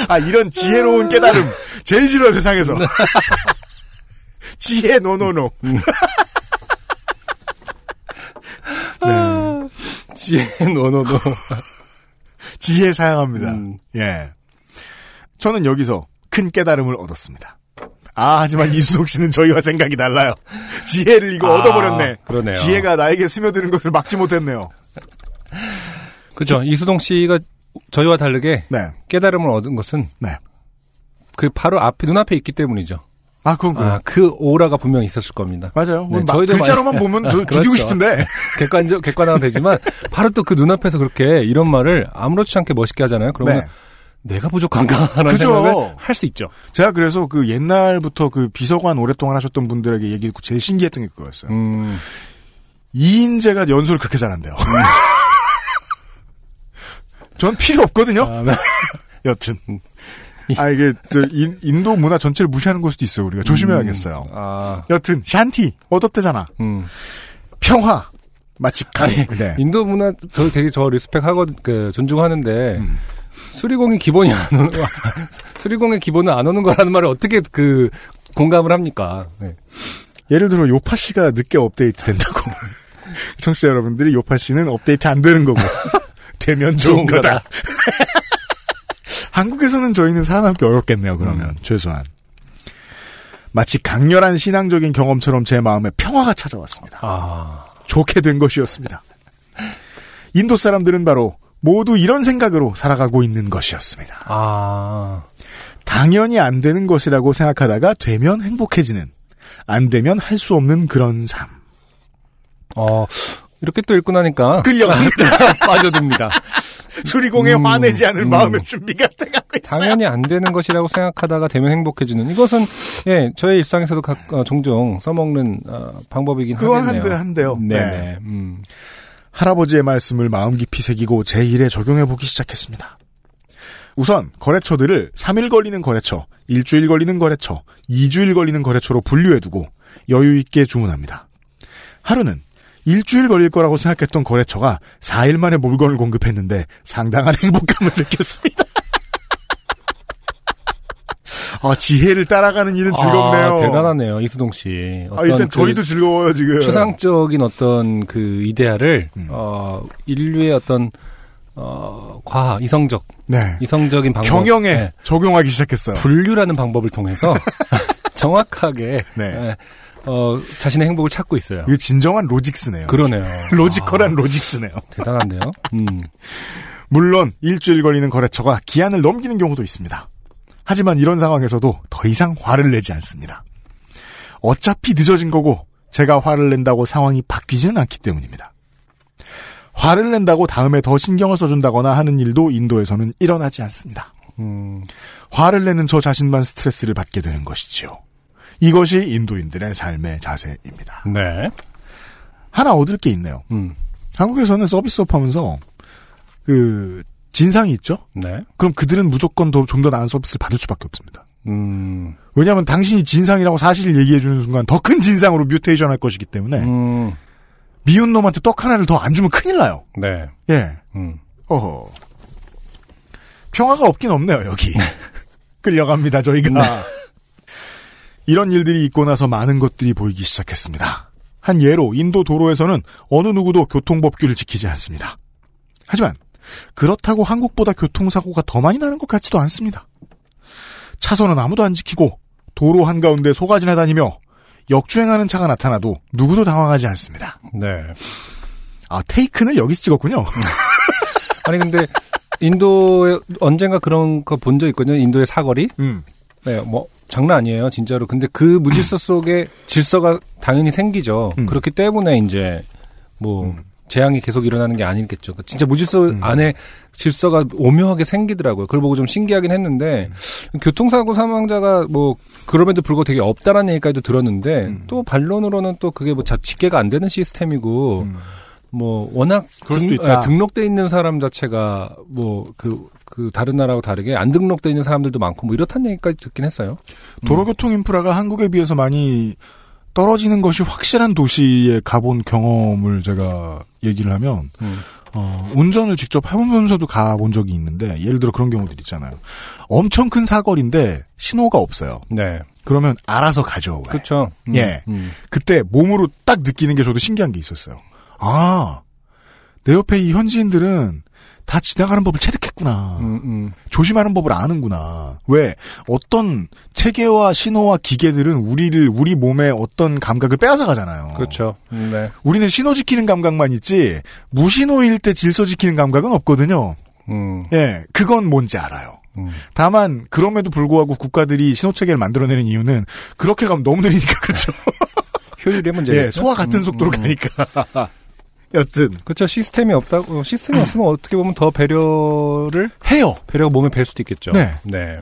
S3: 아 이런 지혜로운 깨달음 제일 싫어 세상에서. 지혜 노노노.
S2: 네. 지혜 no no no.
S3: 지혜 사양합니다.
S2: 음.
S3: 예. 저는 여기서 큰 깨달음을 얻었습니다. 아, 하지만 이수동 씨는 저희와 생각이 달라요. 지혜를 이거
S2: 아,
S3: 얻어버렸네.
S2: 그러네요.
S3: 지혜가 나에게 스며드는 것을 막지 못했네요.
S2: 그죠. 이수동 씨가 저희와 다르게
S3: 네.
S2: 깨달음을 얻은 것은
S3: 네.
S2: 그 바로 앞에 눈앞에 있기 때문이죠.
S3: 아, 그건 그래요.
S2: 아, 그 오라가 분명히 있었을 겁니다.
S3: 맞아요.
S2: 네,
S3: 막
S2: 저희도
S3: 글자로만
S2: 많이-
S3: 보면 저
S2: 그렇죠.
S3: 죽이고 싶은데.
S2: 객관적 객관화가 되지만 바로 또 그 눈앞에서 그렇게 이런 말을 아무렇지 않게 멋있게 하잖아요. 그러면
S3: 네.
S2: 내가 부족한가라는
S3: 그죠.
S2: 생각을 할 수 있죠.
S3: 제가 그래서 그 옛날부터 그 비서관 오랫동안 하셨던 분들에게 얘기 듣고 제일 신기했던 게 그거였어요.
S2: 음,
S3: 이인재가 연설을 그렇게 잘한대요. 전 필요 없거든요.
S2: 아, 네.
S3: 여튼. 아, 이게, 저, 인, 인도 문화 전체를 무시하는 걸 수도 있어요. 우리가 조심해야겠어요.
S2: 아,
S3: 여튼, 샨티, 얻었대잖아.
S2: 음.
S3: 평화. 마치, 강,
S2: 아니,
S3: 네.
S2: 인도 문화 저 되게 저 리스펙하고 그 존중하는데
S3: 음.
S2: 수리공이 기본이 안 오는 수리공의 기본은 안 오는 거라는 말을 어떻게 그 공감을 합니까? 네.
S3: 예를 들어, 요파 씨가 늦게 업데이트 된다고. 청취자 여러분들이 요파 씨는 업데이트 안 되는 거고. 되면 좋은,
S2: 좋은
S3: 거다.
S2: 거다.
S3: 한국에서는 저희는 살아남기 어렵겠네요, 그러면.
S2: 음.
S3: 최소한. 마치 강렬한 신앙적인 경험처럼 제 마음에 평화가 찾아왔습니다.
S2: 아,
S3: 좋게 된 것이었습니다. 인도 사람들은 바로 모두 이런 생각으로 살아가고 있는 것이었습니다.
S2: 아,
S3: 당연히 안 되는 것이라고 생각하다가 되면 행복해지는, 안 되면 할 수 없는 그런 삶.
S2: 어, 이렇게 또 읽고 나니까
S3: 끌려갑니다.
S2: 빠져듭니다.
S3: 수리공에
S2: 음,
S3: 화내지 않을
S2: 음.
S3: 마음의 준비가 돼가고 있어요.
S2: 당연히 안 되는 것이라고 생각하다가 되면 행복해지는 이것은 예 저의 일상에서도 각, 어, 종종 써먹는 어, 방법이긴
S3: 그건
S2: 하겠네요.
S3: 한데 한데요.
S2: 네.
S3: 네.
S2: 네. 음.
S3: 할아버지의 말씀을 마음 깊이 새기고 제 일에 적용해 보기 시작했습니다. 우선 거래처들을 3일 걸리는 거래처, 일주일 걸리는 거래처, 2주일 걸리는 거래처로 분류해 두고 여유 있게 주문합니다. 하루는 일주일 걸릴 거라고 생각했던 거래처가 4일 만에 물건을 공급했는데 상당한 행복감을 느꼈습니다. 아, 지혜를 따라가는 일은 즐겁네요.
S2: 아, 대단하네요 이수동 씨.
S3: 아, 일단
S2: 그
S3: 저희도 즐거워요, 지금.
S2: 추상적인 어떤 그 이데아를
S3: 음.
S2: 어 인류의 어떤 어 과학 이성적
S3: 네.
S2: 이성적인 방법
S3: 경영에
S2: 네.
S3: 적용하기 시작했어요.
S2: 분류라는 방법을 통해서 정확하게
S3: 네.
S2: 예, 어 자신의 행복을 찾고 있어요.
S3: 이거 진정한 logics네요.
S2: 그러네요.
S3: logical한
S2: 아,
S3: logics네요.
S2: 대단한데요. 음.
S3: 물론 일주일 걸리는 거래처가 기한을 넘기는 경우도 있습니다. 하지만 이런 상황에서도 더 이상 화를 내지 않습니다. 어차피 늦어진 거고 제가 화를 낸다고 상황이 바뀌지는 않기 때문입니다. 화를 낸다고 다음에 더 신경을 써준다거나 하는 일도 인도에서는 일어나지 않습니다.
S2: 음.
S3: 화를 내는 저 자신만 스트레스를 받게 되는 것이지요. 이것이 인도인들의 삶의 자세입니다.
S2: 네.
S3: 하나 얻을 게 있네요.
S2: 음.
S3: 한국에서는 서비스업 하면서 그 진상이 있죠?
S2: 네.
S3: 그럼 그들은 무조건 더좀더 나은 서비스를 받을 수밖에 없습니다.
S2: 음.
S3: 왜냐하면 당신이 진상이라고 사실을 얘기해주는 순간 더 큰 진상으로 뮤테이션 할 것이기 때문에
S2: 음.
S3: 미운 놈한테 떡 하나를 더 안 주면 큰일 나요.
S2: 네.
S3: 예.
S2: 음.
S3: 어허. 평화가 없긴 없네요, 여기. 끌려갑니다, 저희가. 이런 일들이 있고 나서 많은 것들이 보이기 시작했습니다. 한 예로 인도 도로에서는 어느 누구도 교통법규를 지키지 않습니다. 하지만 그렇다고 한국보다 교통사고가 더 많이 나는 것 같지도 않습니다. 차선은 아무도 안 지키고 도로 한가운데 소가 지나다니며 역주행하는 차가 나타나도 누구도 당황하지 않습니다.
S2: 네.
S3: 아, 테이큰을 여기서 찍었군요.
S2: 아니 근데 인도에 언젠가 그런 거 본 적 있거든요. 인도의 사거리.
S3: 음.
S2: 네, 뭐 장난 아니에요, 진짜로. 근데 그 무질서 속에 질서가 당연히 생기죠.
S3: 음.
S2: 그렇기 때문에 이제 뭐 재앙이 계속 일어나는 게 아니겠죠. 그러니까 진짜 무질서
S3: 음.
S2: 안에 질서가 오묘하게 생기더라고요. 그걸 보고 좀 신기하긴 했는데
S3: 음.
S2: 교통사고 사망자가 뭐 그럼에도 불구하고 되게 없다라는 얘기까지도 들었는데
S3: 음.
S2: 또 반론으로는 또 그게 뭐 자- 집계가 안 되는 시스템이고 뭐 워낙
S3: 그럴 수도 있다.
S2: 등록돼 있는 사람 자체가 뭐그 그 다른 나라하고 다르게 안 등록돼 있는 사람들도 많고 뭐 이렇다는 얘기까지 듣긴 했어요. 음.
S3: 도로교통 인프라가 한국에 비해서 많이 떨어지는 것이 확실한 도시에 가본 경험을 제가 얘기를 하면
S2: 음.
S3: 어, 운전을 직접 해보면서도 가본 적이 있는데 예를 들어 그런 경우들 있잖아요. 엄청 큰 사거리인데 신호가 없어요.
S2: 네.
S3: 그러면 알아서. 왜.
S2: 그렇죠. 음,
S3: 예.
S2: 음.
S3: 그때 몸으로 딱 느끼는 게 저도 신기한 게 있었어요. 아, 내 옆에 이 현지인들은 다 지나가는 법을 체득했구나.
S2: 음, 음.
S3: 조심하는 법을 아는구나. 왜 어떤 체계와 신호와 기계들은 우리를 우리 몸의 어떤 감각을 빼앗아 가잖아요.
S2: 그렇죠. 음, 네.
S3: 우리는 신호 지키는 감각만 있지 무신호일 때 질서 지키는 감각은 없거든요.
S2: 음.
S3: 예, 그건 뭔지 알아요.
S2: 음.
S3: 다만 그럼에도 불구하고 국가들이 신호 체계를 만들어내는 이유는 그렇게 가면 너무 느리니까 그렇죠.
S2: 효율의 문제겠죠.
S3: 예, 소와 같은
S2: 음,
S3: 속도로
S2: 음.
S3: 가니까. 여튼
S2: 그렇죠. 시스템이 없다고 시스템이 없으면 어떻게 보면 더 배려를
S3: 해요.
S2: 배려가 몸에 뵐 수도 있겠죠.
S3: 네.
S2: 네.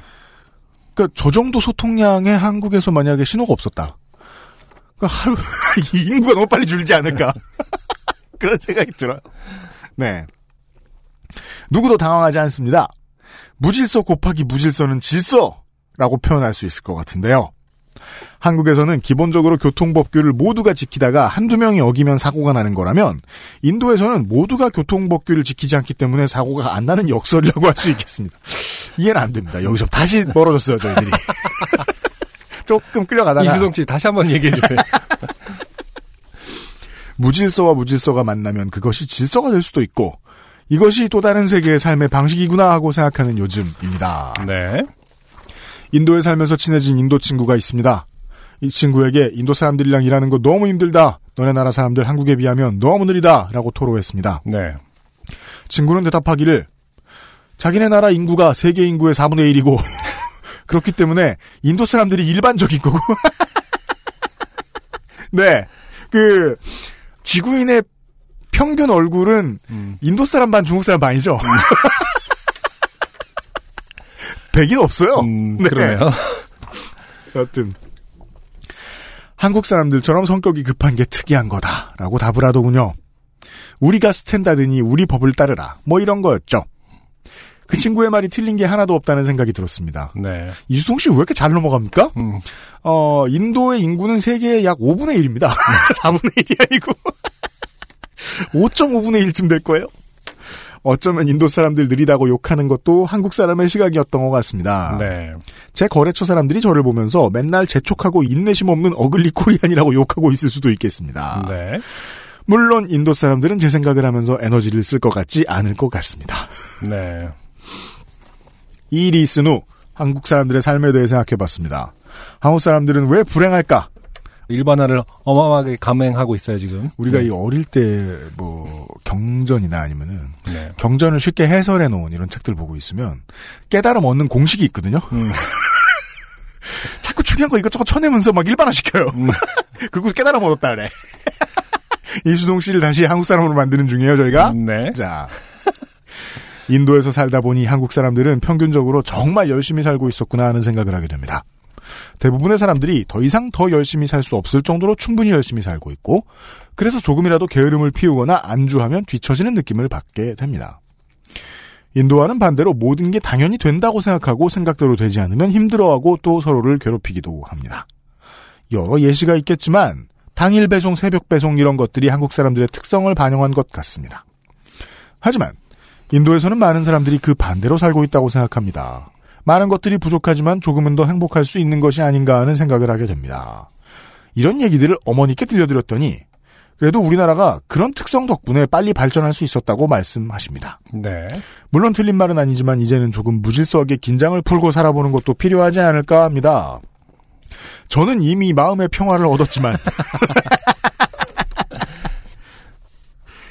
S3: 그러니까 저 정도 소통량의 한국에서 만약에 신호가 없었다. 그 하루 이 인구가 너무 빨리 줄지 않을까 그런 생각이 들어요. 네. 누구도 당황하지 않습니다. 무질서 곱하기 무질서는 질서라고 표현할 수 있을 것 같은데요. 한국에서는 기본적으로 교통법규를 모두가 지키다가 한두 명이 어기면 사고가 나는 거라면 인도에서는 모두가 교통법규를 지키지 않기 때문에 사고가 안 나는 역설이라고 할 수 있겠습니다. 이해는 안 됩니다. 여기서 다시 멀어졌어요, 저희들이. 조금 끌려가다가
S2: 이수동 씨 다시 한번 얘기해 주세요.
S3: 무질서와 무질서가 만나면 그것이 질서가 될 수도 있고 이것이 또 다른 세계의 삶의 방식이구나 하고 생각하는 요즘입니다.
S2: 네.
S3: 인도에 살면서 친해진 인도 친구가 있습니다. 이 친구에게 인도 사람들이랑 일하는 거 너무 힘들다. 너네 나라 사람들 한국에 비하면 너무 느리다. 라고 토로했습니다.
S2: 네.
S3: 친구는 대답하기를 자기네 나라 인구가 세계 인구의 4분의 1이고 그렇기 때문에 인도 사람들이 일반적인 거고 네. 그 지구인의 평균 얼굴은 인도 사람 반 중국 사람 반이죠. 백인 없어요. 네.
S2: 그러네요.
S3: 여튼 한국 사람들처럼 성격이 급한 게 특이한 거다라고 답을 하더군요. 우리가 스탠다드니 우리 법을 따르라. 뭐 이런 거였죠. 그 친구의 말이 틀린 게 하나도 없다는 생각이 들었습니다.
S2: 네.
S3: 이수동 씨 왜 이렇게 잘 넘어갑니까?
S2: 음.
S3: 어, 인도의 인구는 세계의 약 5분의 1입니다. 4분의 1이 아니고 5.5분의 1쯤 될 거예요. 어쩌면 인도 사람들 느리다고 욕하는 것도 한국 사람의 시각이었던 것 같습니다.
S2: 네.
S3: 제 거래처 사람들이 저를 보면서 맨날 재촉하고 인내심 없는 ugly Korean이라고 욕하고 있을 수도 있겠습니다.
S2: 네.
S3: 물론 인도 사람들은 제 생각을 하면서 에너지를 쓸 것 같지 않을 것 같습니다.
S2: 네.
S3: 이 리슨 후 한국 사람들의 삶에 대해 생각해봤습니다. 한국 사람들은 왜 불행할까?
S2: 일반화를 어마어마하게 감행하고 있어요, 지금.
S3: 우리가
S2: 네.
S3: 이 어릴 때 뭐 경전이나 아니면은
S2: 네.
S3: 경전을 쉽게 해설해 놓은 이런 책들 보고 있으면 깨달음 얻는 공식이 있거든요.
S2: 음.
S3: 자꾸 중요한 거 이것저것 쳐내면서 막 일반화 시켜요.
S2: 음.
S3: 그리고 깨달음 얻었다 그래. 이수동 씨를 다시 한국 사람으로 만드는 중이에요, 저희가.
S2: 네.
S3: 자. 인도에서 살다 보니 한국 사람들은 평균적으로 정말 열심히 살고 있었구나 하는 생각을 하게 됩니다. 대부분의 사람들이 더 이상 더 열심히 살 수 없을 정도로 충분히 열심히 살고 있고, 그래서 조금이라도 게으름을 피우거나 안주하면 뒤처지는 느낌을 받게 됩니다. 인도와는 반대로 모든 게 당연히 된다고 생각하고 생각대로 되지 않으면 힘들어하고 또 서로를 괴롭히기도 합니다. 여러 예시가 있겠지만 당일 배송, 새벽 배송 이런 것들이 한국 사람들의 특성을 반영한 것 같습니다. 하지만 인도에서는 많은 사람들이 그 반대로 살고 있다고 생각합니다. 많은 것들이 부족하지만 조금은 더 행복할 수 있는 것이 아닌가 하는 생각을 하게 됩니다. 이런 얘기들을 어머니께 들려드렸더니 그래도 우리나라가 그런 특성 덕분에 빨리 발전할 수 있었다고 말씀하십니다.
S2: 네.
S3: 물론 틀린 말은 아니지만 이제는 조금 무질서하게 긴장을 풀고 살아보는 것도 필요하지 않을까 합니다. 저는 이미 마음의 평화를 얻었지만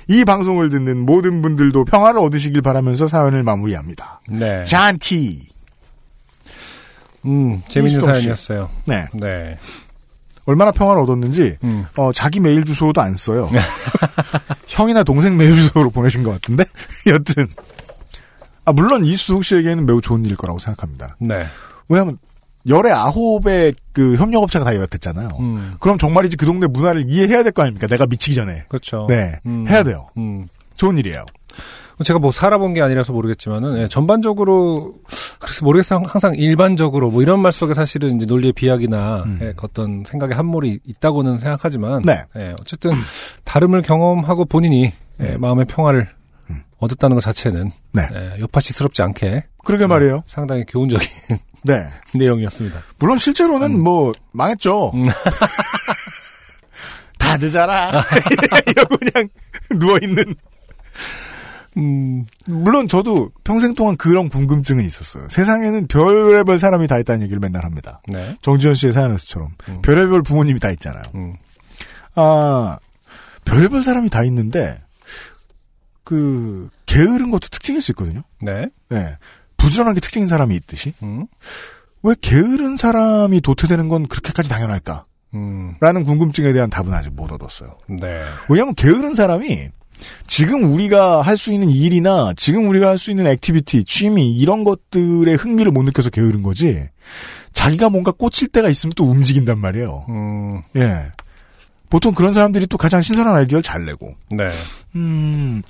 S3: 이 방송을 듣는 모든 분들도 평화를 얻으시길 바라면서 사연을 마무리합니다.
S2: 네.
S3: 샨티.
S2: 음, 재밌는. 사연이었어요.
S3: 네.
S2: 네.
S3: 얼마나 평화를 얻었는지
S2: 음.
S3: 어, 자기 메일 주소도 안 써요. 형이나 동생 메일 주소로 보내신 것 같은데 여튼 아 물론 이수석 씨에게는 매우 좋은 일일 거라고 생각합니다.
S2: 네.
S3: 왜냐하면 열의 아홉의 그 협력업체가 다 이렇댔잖아요.
S2: 음.
S3: 그럼 정말이지 그 동네 문화를 이해해야 될 거 아닙니까? 내가 미치기 전에.
S2: 그렇죠.
S3: 네,
S2: 음.
S3: 해야 돼요.
S2: 음.
S3: 좋은 일이에요.
S2: 제가 뭐 살아본 게 아니라서 모르겠지만은 예, 전반적으로 그래서 모르겠어요. 항상 일반적으로 뭐 이런 말 속에 사실은 이제 논리의 비약이나 예, 어떤 생각의 함몰이 있다고는 생각하지만
S3: 네.
S2: 예, 어쨌든 다름을 경험하고 본인이 예, 마음의 평화를 얻었다는 것 자체는
S3: 네.
S2: 예, 요파시스럽지 않게
S3: 그러게 말이에요.
S2: 상당히 교훈적인
S3: 네.
S2: 내용이었습니다.
S3: 물론 실제로는
S2: 음.
S3: 뭐 망했죠. 다 늦어라. 이러고 그냥 누워 있는.
S2: 음.
S3: 물론 저도 평생 동안 그런 궁금증은 있었어요. 세상에는 별의별 사람이 다 있다는 얘기를 맨날 합니다.
S2: 네.
S3: 정지현 씨의 사연에서처럼 별의별 부모님이 다 있잖아요.
S2: 음.
S3: 아 별의별 사람이 다 있는데 그 게으른 것도 특징일 수 있거든요.
S2: 네.
S3: 네. 부지런한 게 특징인 사람이 있듯이
S2: 음.
S3: 왜 게으른 사람이 도태되는 건 그렇게까지 당연할까?
S2: 음.
S3: 라는 궁금증에 대한 답은 아직 못 얻었어요.
S2: 네.
S3: 왜냐하면 게으른 사람이 지금 우리가 할 수 있는 일이나 지금 우리가 할 수 있는 activity, 취미 이런 것들에 흥미를 못 느껴서 게으른 거지. 자기가 뭔가 꽂힐 때가 있으면 또 움직인단 말이에요.
S2: 음.
S3: 예. 보통 그런 사람들이 또 가장 신선한 아이디어를 잘 내고.
S2: 네.
S3: 음,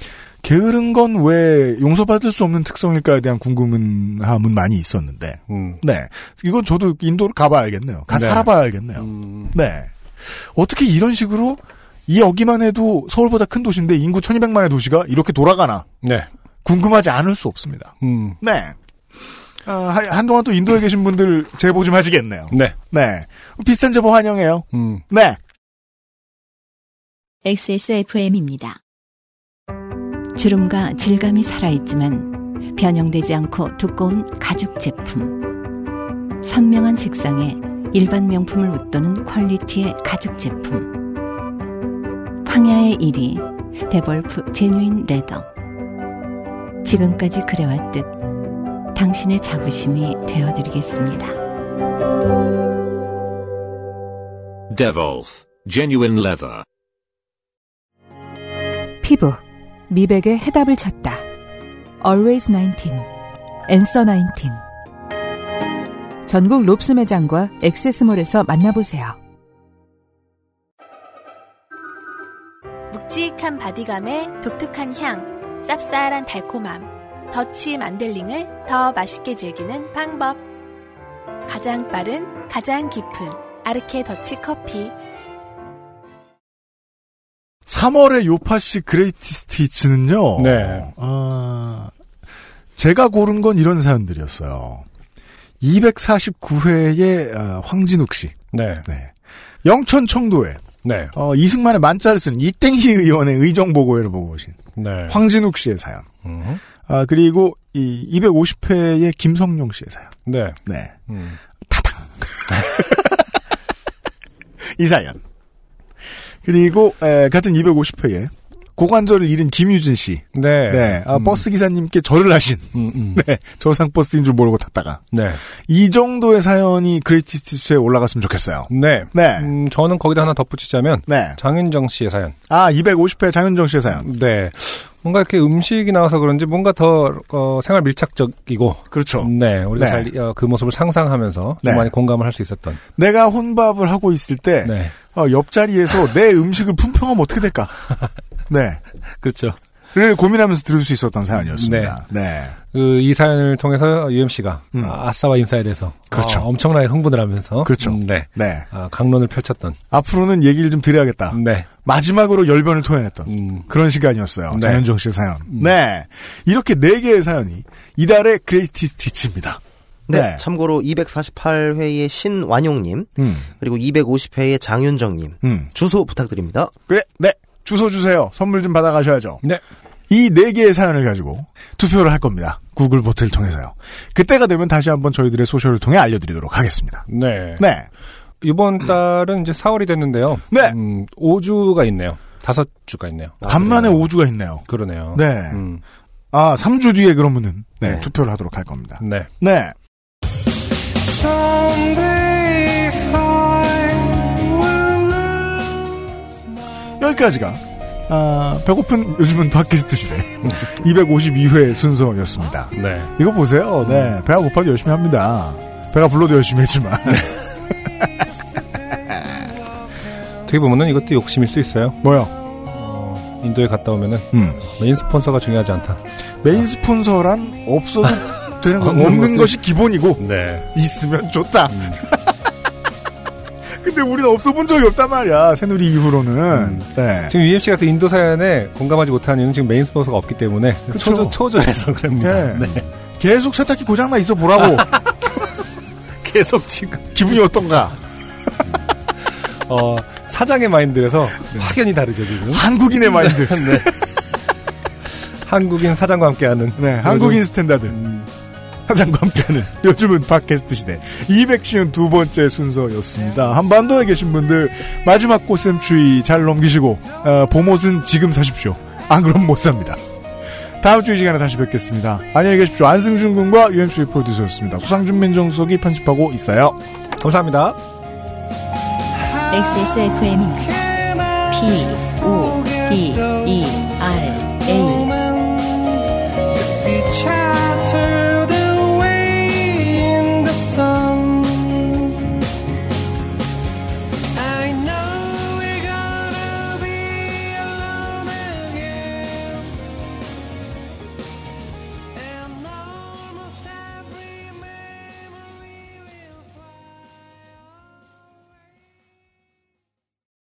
S3: 게으른 건 왜 용서받을 수 없는 특성일까에 대한 궁금함은 많이 있었는데.
S2: 음.
S3: 네. 이건 저도 인도를 가봐야 알겠네요. 가
S2: 네.
S3: 살아봐야 알겠네요. 네. 어떻게 이런 식으로 이 여기만 해도 서울보다 큰 도시인데 인구 1200만의 도시가 이렇게 돌아가나?
S2: 네.
S3: 궁금하지 않을 수 없습니다.
S2: 음.
S3: 네. 아, 한- 한동안 또 인도에 계신 분들 제보 좀 하시겠네요.
S2: 네.
S3: 네. 비슷한 제보 환영해요.
S2: 음.
S3: 네.
S4: XSFM입니다. 주름과 질감이 살아있지만 변형되지 않고 두꺼운 가죽 제품. 선명한 색상에 일반 명품을 웃도는 quality의 가죽 제품. 황야의 이리 데볼프 genuine leather. 지금까지 그래왔듯 당신의 자부심이 되어드리겠습니다.
S11: Devolf, genuine leather.
S8: 피부, 미백의 해답을 찾다. Always 19, Answer 19. 전국 롭스 매장과 액세스몰에서 만나보세요.
S10: 묵직한 body감에 독특한 향, 쌉쌀한 달콤함, 더치 만델링을 더 맛있게 즐기는 방법. 가장 빠른, 가장 깊은 아르케 더치 커피.
S3: 3월의 요파시 Greatest Hits는요.
S2: 네.
S3: 아, 제가 고른 건 이런 사연들이었어요. 249회의 아, 황진욱 씨.
S2: 네.
S3: 영천 청도에
S2: 네.
S3: 어, 이승만의 만자를 쓴 이땡희 의원의 의정 보고회를 보고 오신
S2: 네.
S3: 황진욱 씨의 사연.
S2: 음.
S3: 아, 그리고 이 250회의 김성용 씨의 사연.
S2: 네.
S3: 네.
S2: 음.
S3: 이 사연. 그리고 에, 같은 250회에 고관절을 잃은 김유진 씨.
S2: 네.
S3: 네. 아,
S2: 음.
S3: 버스 기사님께 절을 하신.
S2: 음, 음.
S3: 네. 저상 버스인 줄 모르고 탔다가.
S2: 네.
S3: 이 정도의 사연이 Greatest에 올라갔으면 좋겠어요.
S2: 네.
S3: 네.
S2: 음, 저는 거기다 하나 덧붙이자면
S3: 네.
S2: 장윤정 씨의 사연.
S3: 아, 250회 장윤정 씨의 사연.
S2: 네. 뭔가 이렇게 음식이 나와서 그런지 뭔가 더 어, 생활 밀착적이고
S3: 그렇죠.
S2: 네, 우리가
S3: 네.
S2: 잘, 어, 그 모습을 상상하면서
S3: 네.
S2: 좀 많이 공감을 할 수 있었던.
S3: 내가 혼밥을 하고 있을 때
S2: 네,
S3: 어, 옆자리에서 내 음식을 품평하면 어떻게 될까? 네.
S2: 그렇죠.
S3: 를 고민하면서 들을 수 있었던 사연이었습니다. 네.
S2: 그이 사연을 통해서 UMC가
S3: 음.
S2: 아싸와 인사에 대해서
S3: 그렇죠.
S2: 어, 엄청나게 흥분을 하면서
S3: 그렇죠.
S2: 음, 네,
S3: 네.
S2: 아, 강론을 펼쳤던.
S3: 앞으로는 얘기를 좀 드려야겠다.
S2: 네,
S3: 마지막으로 열변을 토해냈던
S2: 음,
S3: 그런 시간이었어요.
S2: 네.
S3: 장현정 씨의 사연. 네. 이렇게 네 개의 사연이 이달의 그레이티 스티치입니다.
S6: 네.
S3: 네.
S6: 참고로 248회의 신완용님,
S3: 음.
S6: 그리고 250회의 장윤정님,
S3: 음.
S6: 주소 부탁드립니다.
S3: 네, 네. 주소 주세요. 선물 좀 받아가셔야죠.
S2: 네.
S3: 이 네 개의 사연을 가지고 투표를 할 겁니다. 구글 보트를 통해서요. 그때가 되면 다시 한번 저희들의 소셜을 통해 알려드리도록 하겠습니다.
S2: 네.
S3: 네.
S2: 이번 달은 이제 4월이 됐는데요.
S3: 네.
S2: 음, 5주가 있네요. 다섯 주가 있네요.
S3: 간만에 5주가 있네요.
S2: 그러네요.
S3: 네.
S2: 음,
S3: 아, 3주 뒤에 그러면은 네,
S6: 네.
S3: 투표를 하도록 할 겁니다.
S2: 네.
S3: 네. 여기까지가 아, 배고픈 요즘은 팟캐스트 시대 252회 순서였습니다.
S2: 네.
S3: 이거 보세요. 네. 배가 고파도 열심히 합니다. 배가 불러도 열심히 했지만.
S2: 어떻게 보면은 이것도 욕심일 수 있어요.
S3: 뭐요?
S2: 어, 인도에 갔다 오면은
S3: 음.
S2: 메인 스폰서가 중요하지 않다.
S3: 메인 스폰서란 없어도 되는 거
S2: 없는
S3: 없는 것이 기본이고
S2: 네.
S3: 있으면 좋다.
S2: 음.
S3: 근데 우리는 없어 본 적이 없단 말이야. 새누리 이후로는.
S2: 음.
S3: 네.
S2: 지금 UMC가 그 인도 사연에 공감하지 못하는 이유는 지금 메인 스폰서가 없기 때문에
S3: 그쵸.
S2: 초조, 초조해서 그럽니다.
S3: 네.
S2: 네.
S3: 계속 세탁기 고장나 있어 보라고.
S2: 계속 지금
S3: 기분이 어떤가?
S2: 어, 사장의 마인드에서 확연히 다르죠 지금.
S3: 한국인의 마인드.
S2: 네. 한국인 사장과 함께하는
S3: 네, 한국인 스탠다드.
S2: 음,
S3: 사장과 함께하는 요즘은 팟캐스트 시대 252 번째 순서였습니다. 한반도에 계신 분들 마지막 꽃샘 추위 잘 넘기시고 어, 봄옷은 지금 사십시오. 안 그럼 못 삽니다. 다음 주 이 시간에 다시 뵙겠습니다. 안녕히 계십시오. 안승준 군과 유현수의 프로듀서였습니다. 구상준 민정수석이 편집하고 있어요.
S2: 감사합니다.
S1: XSFM입니다. P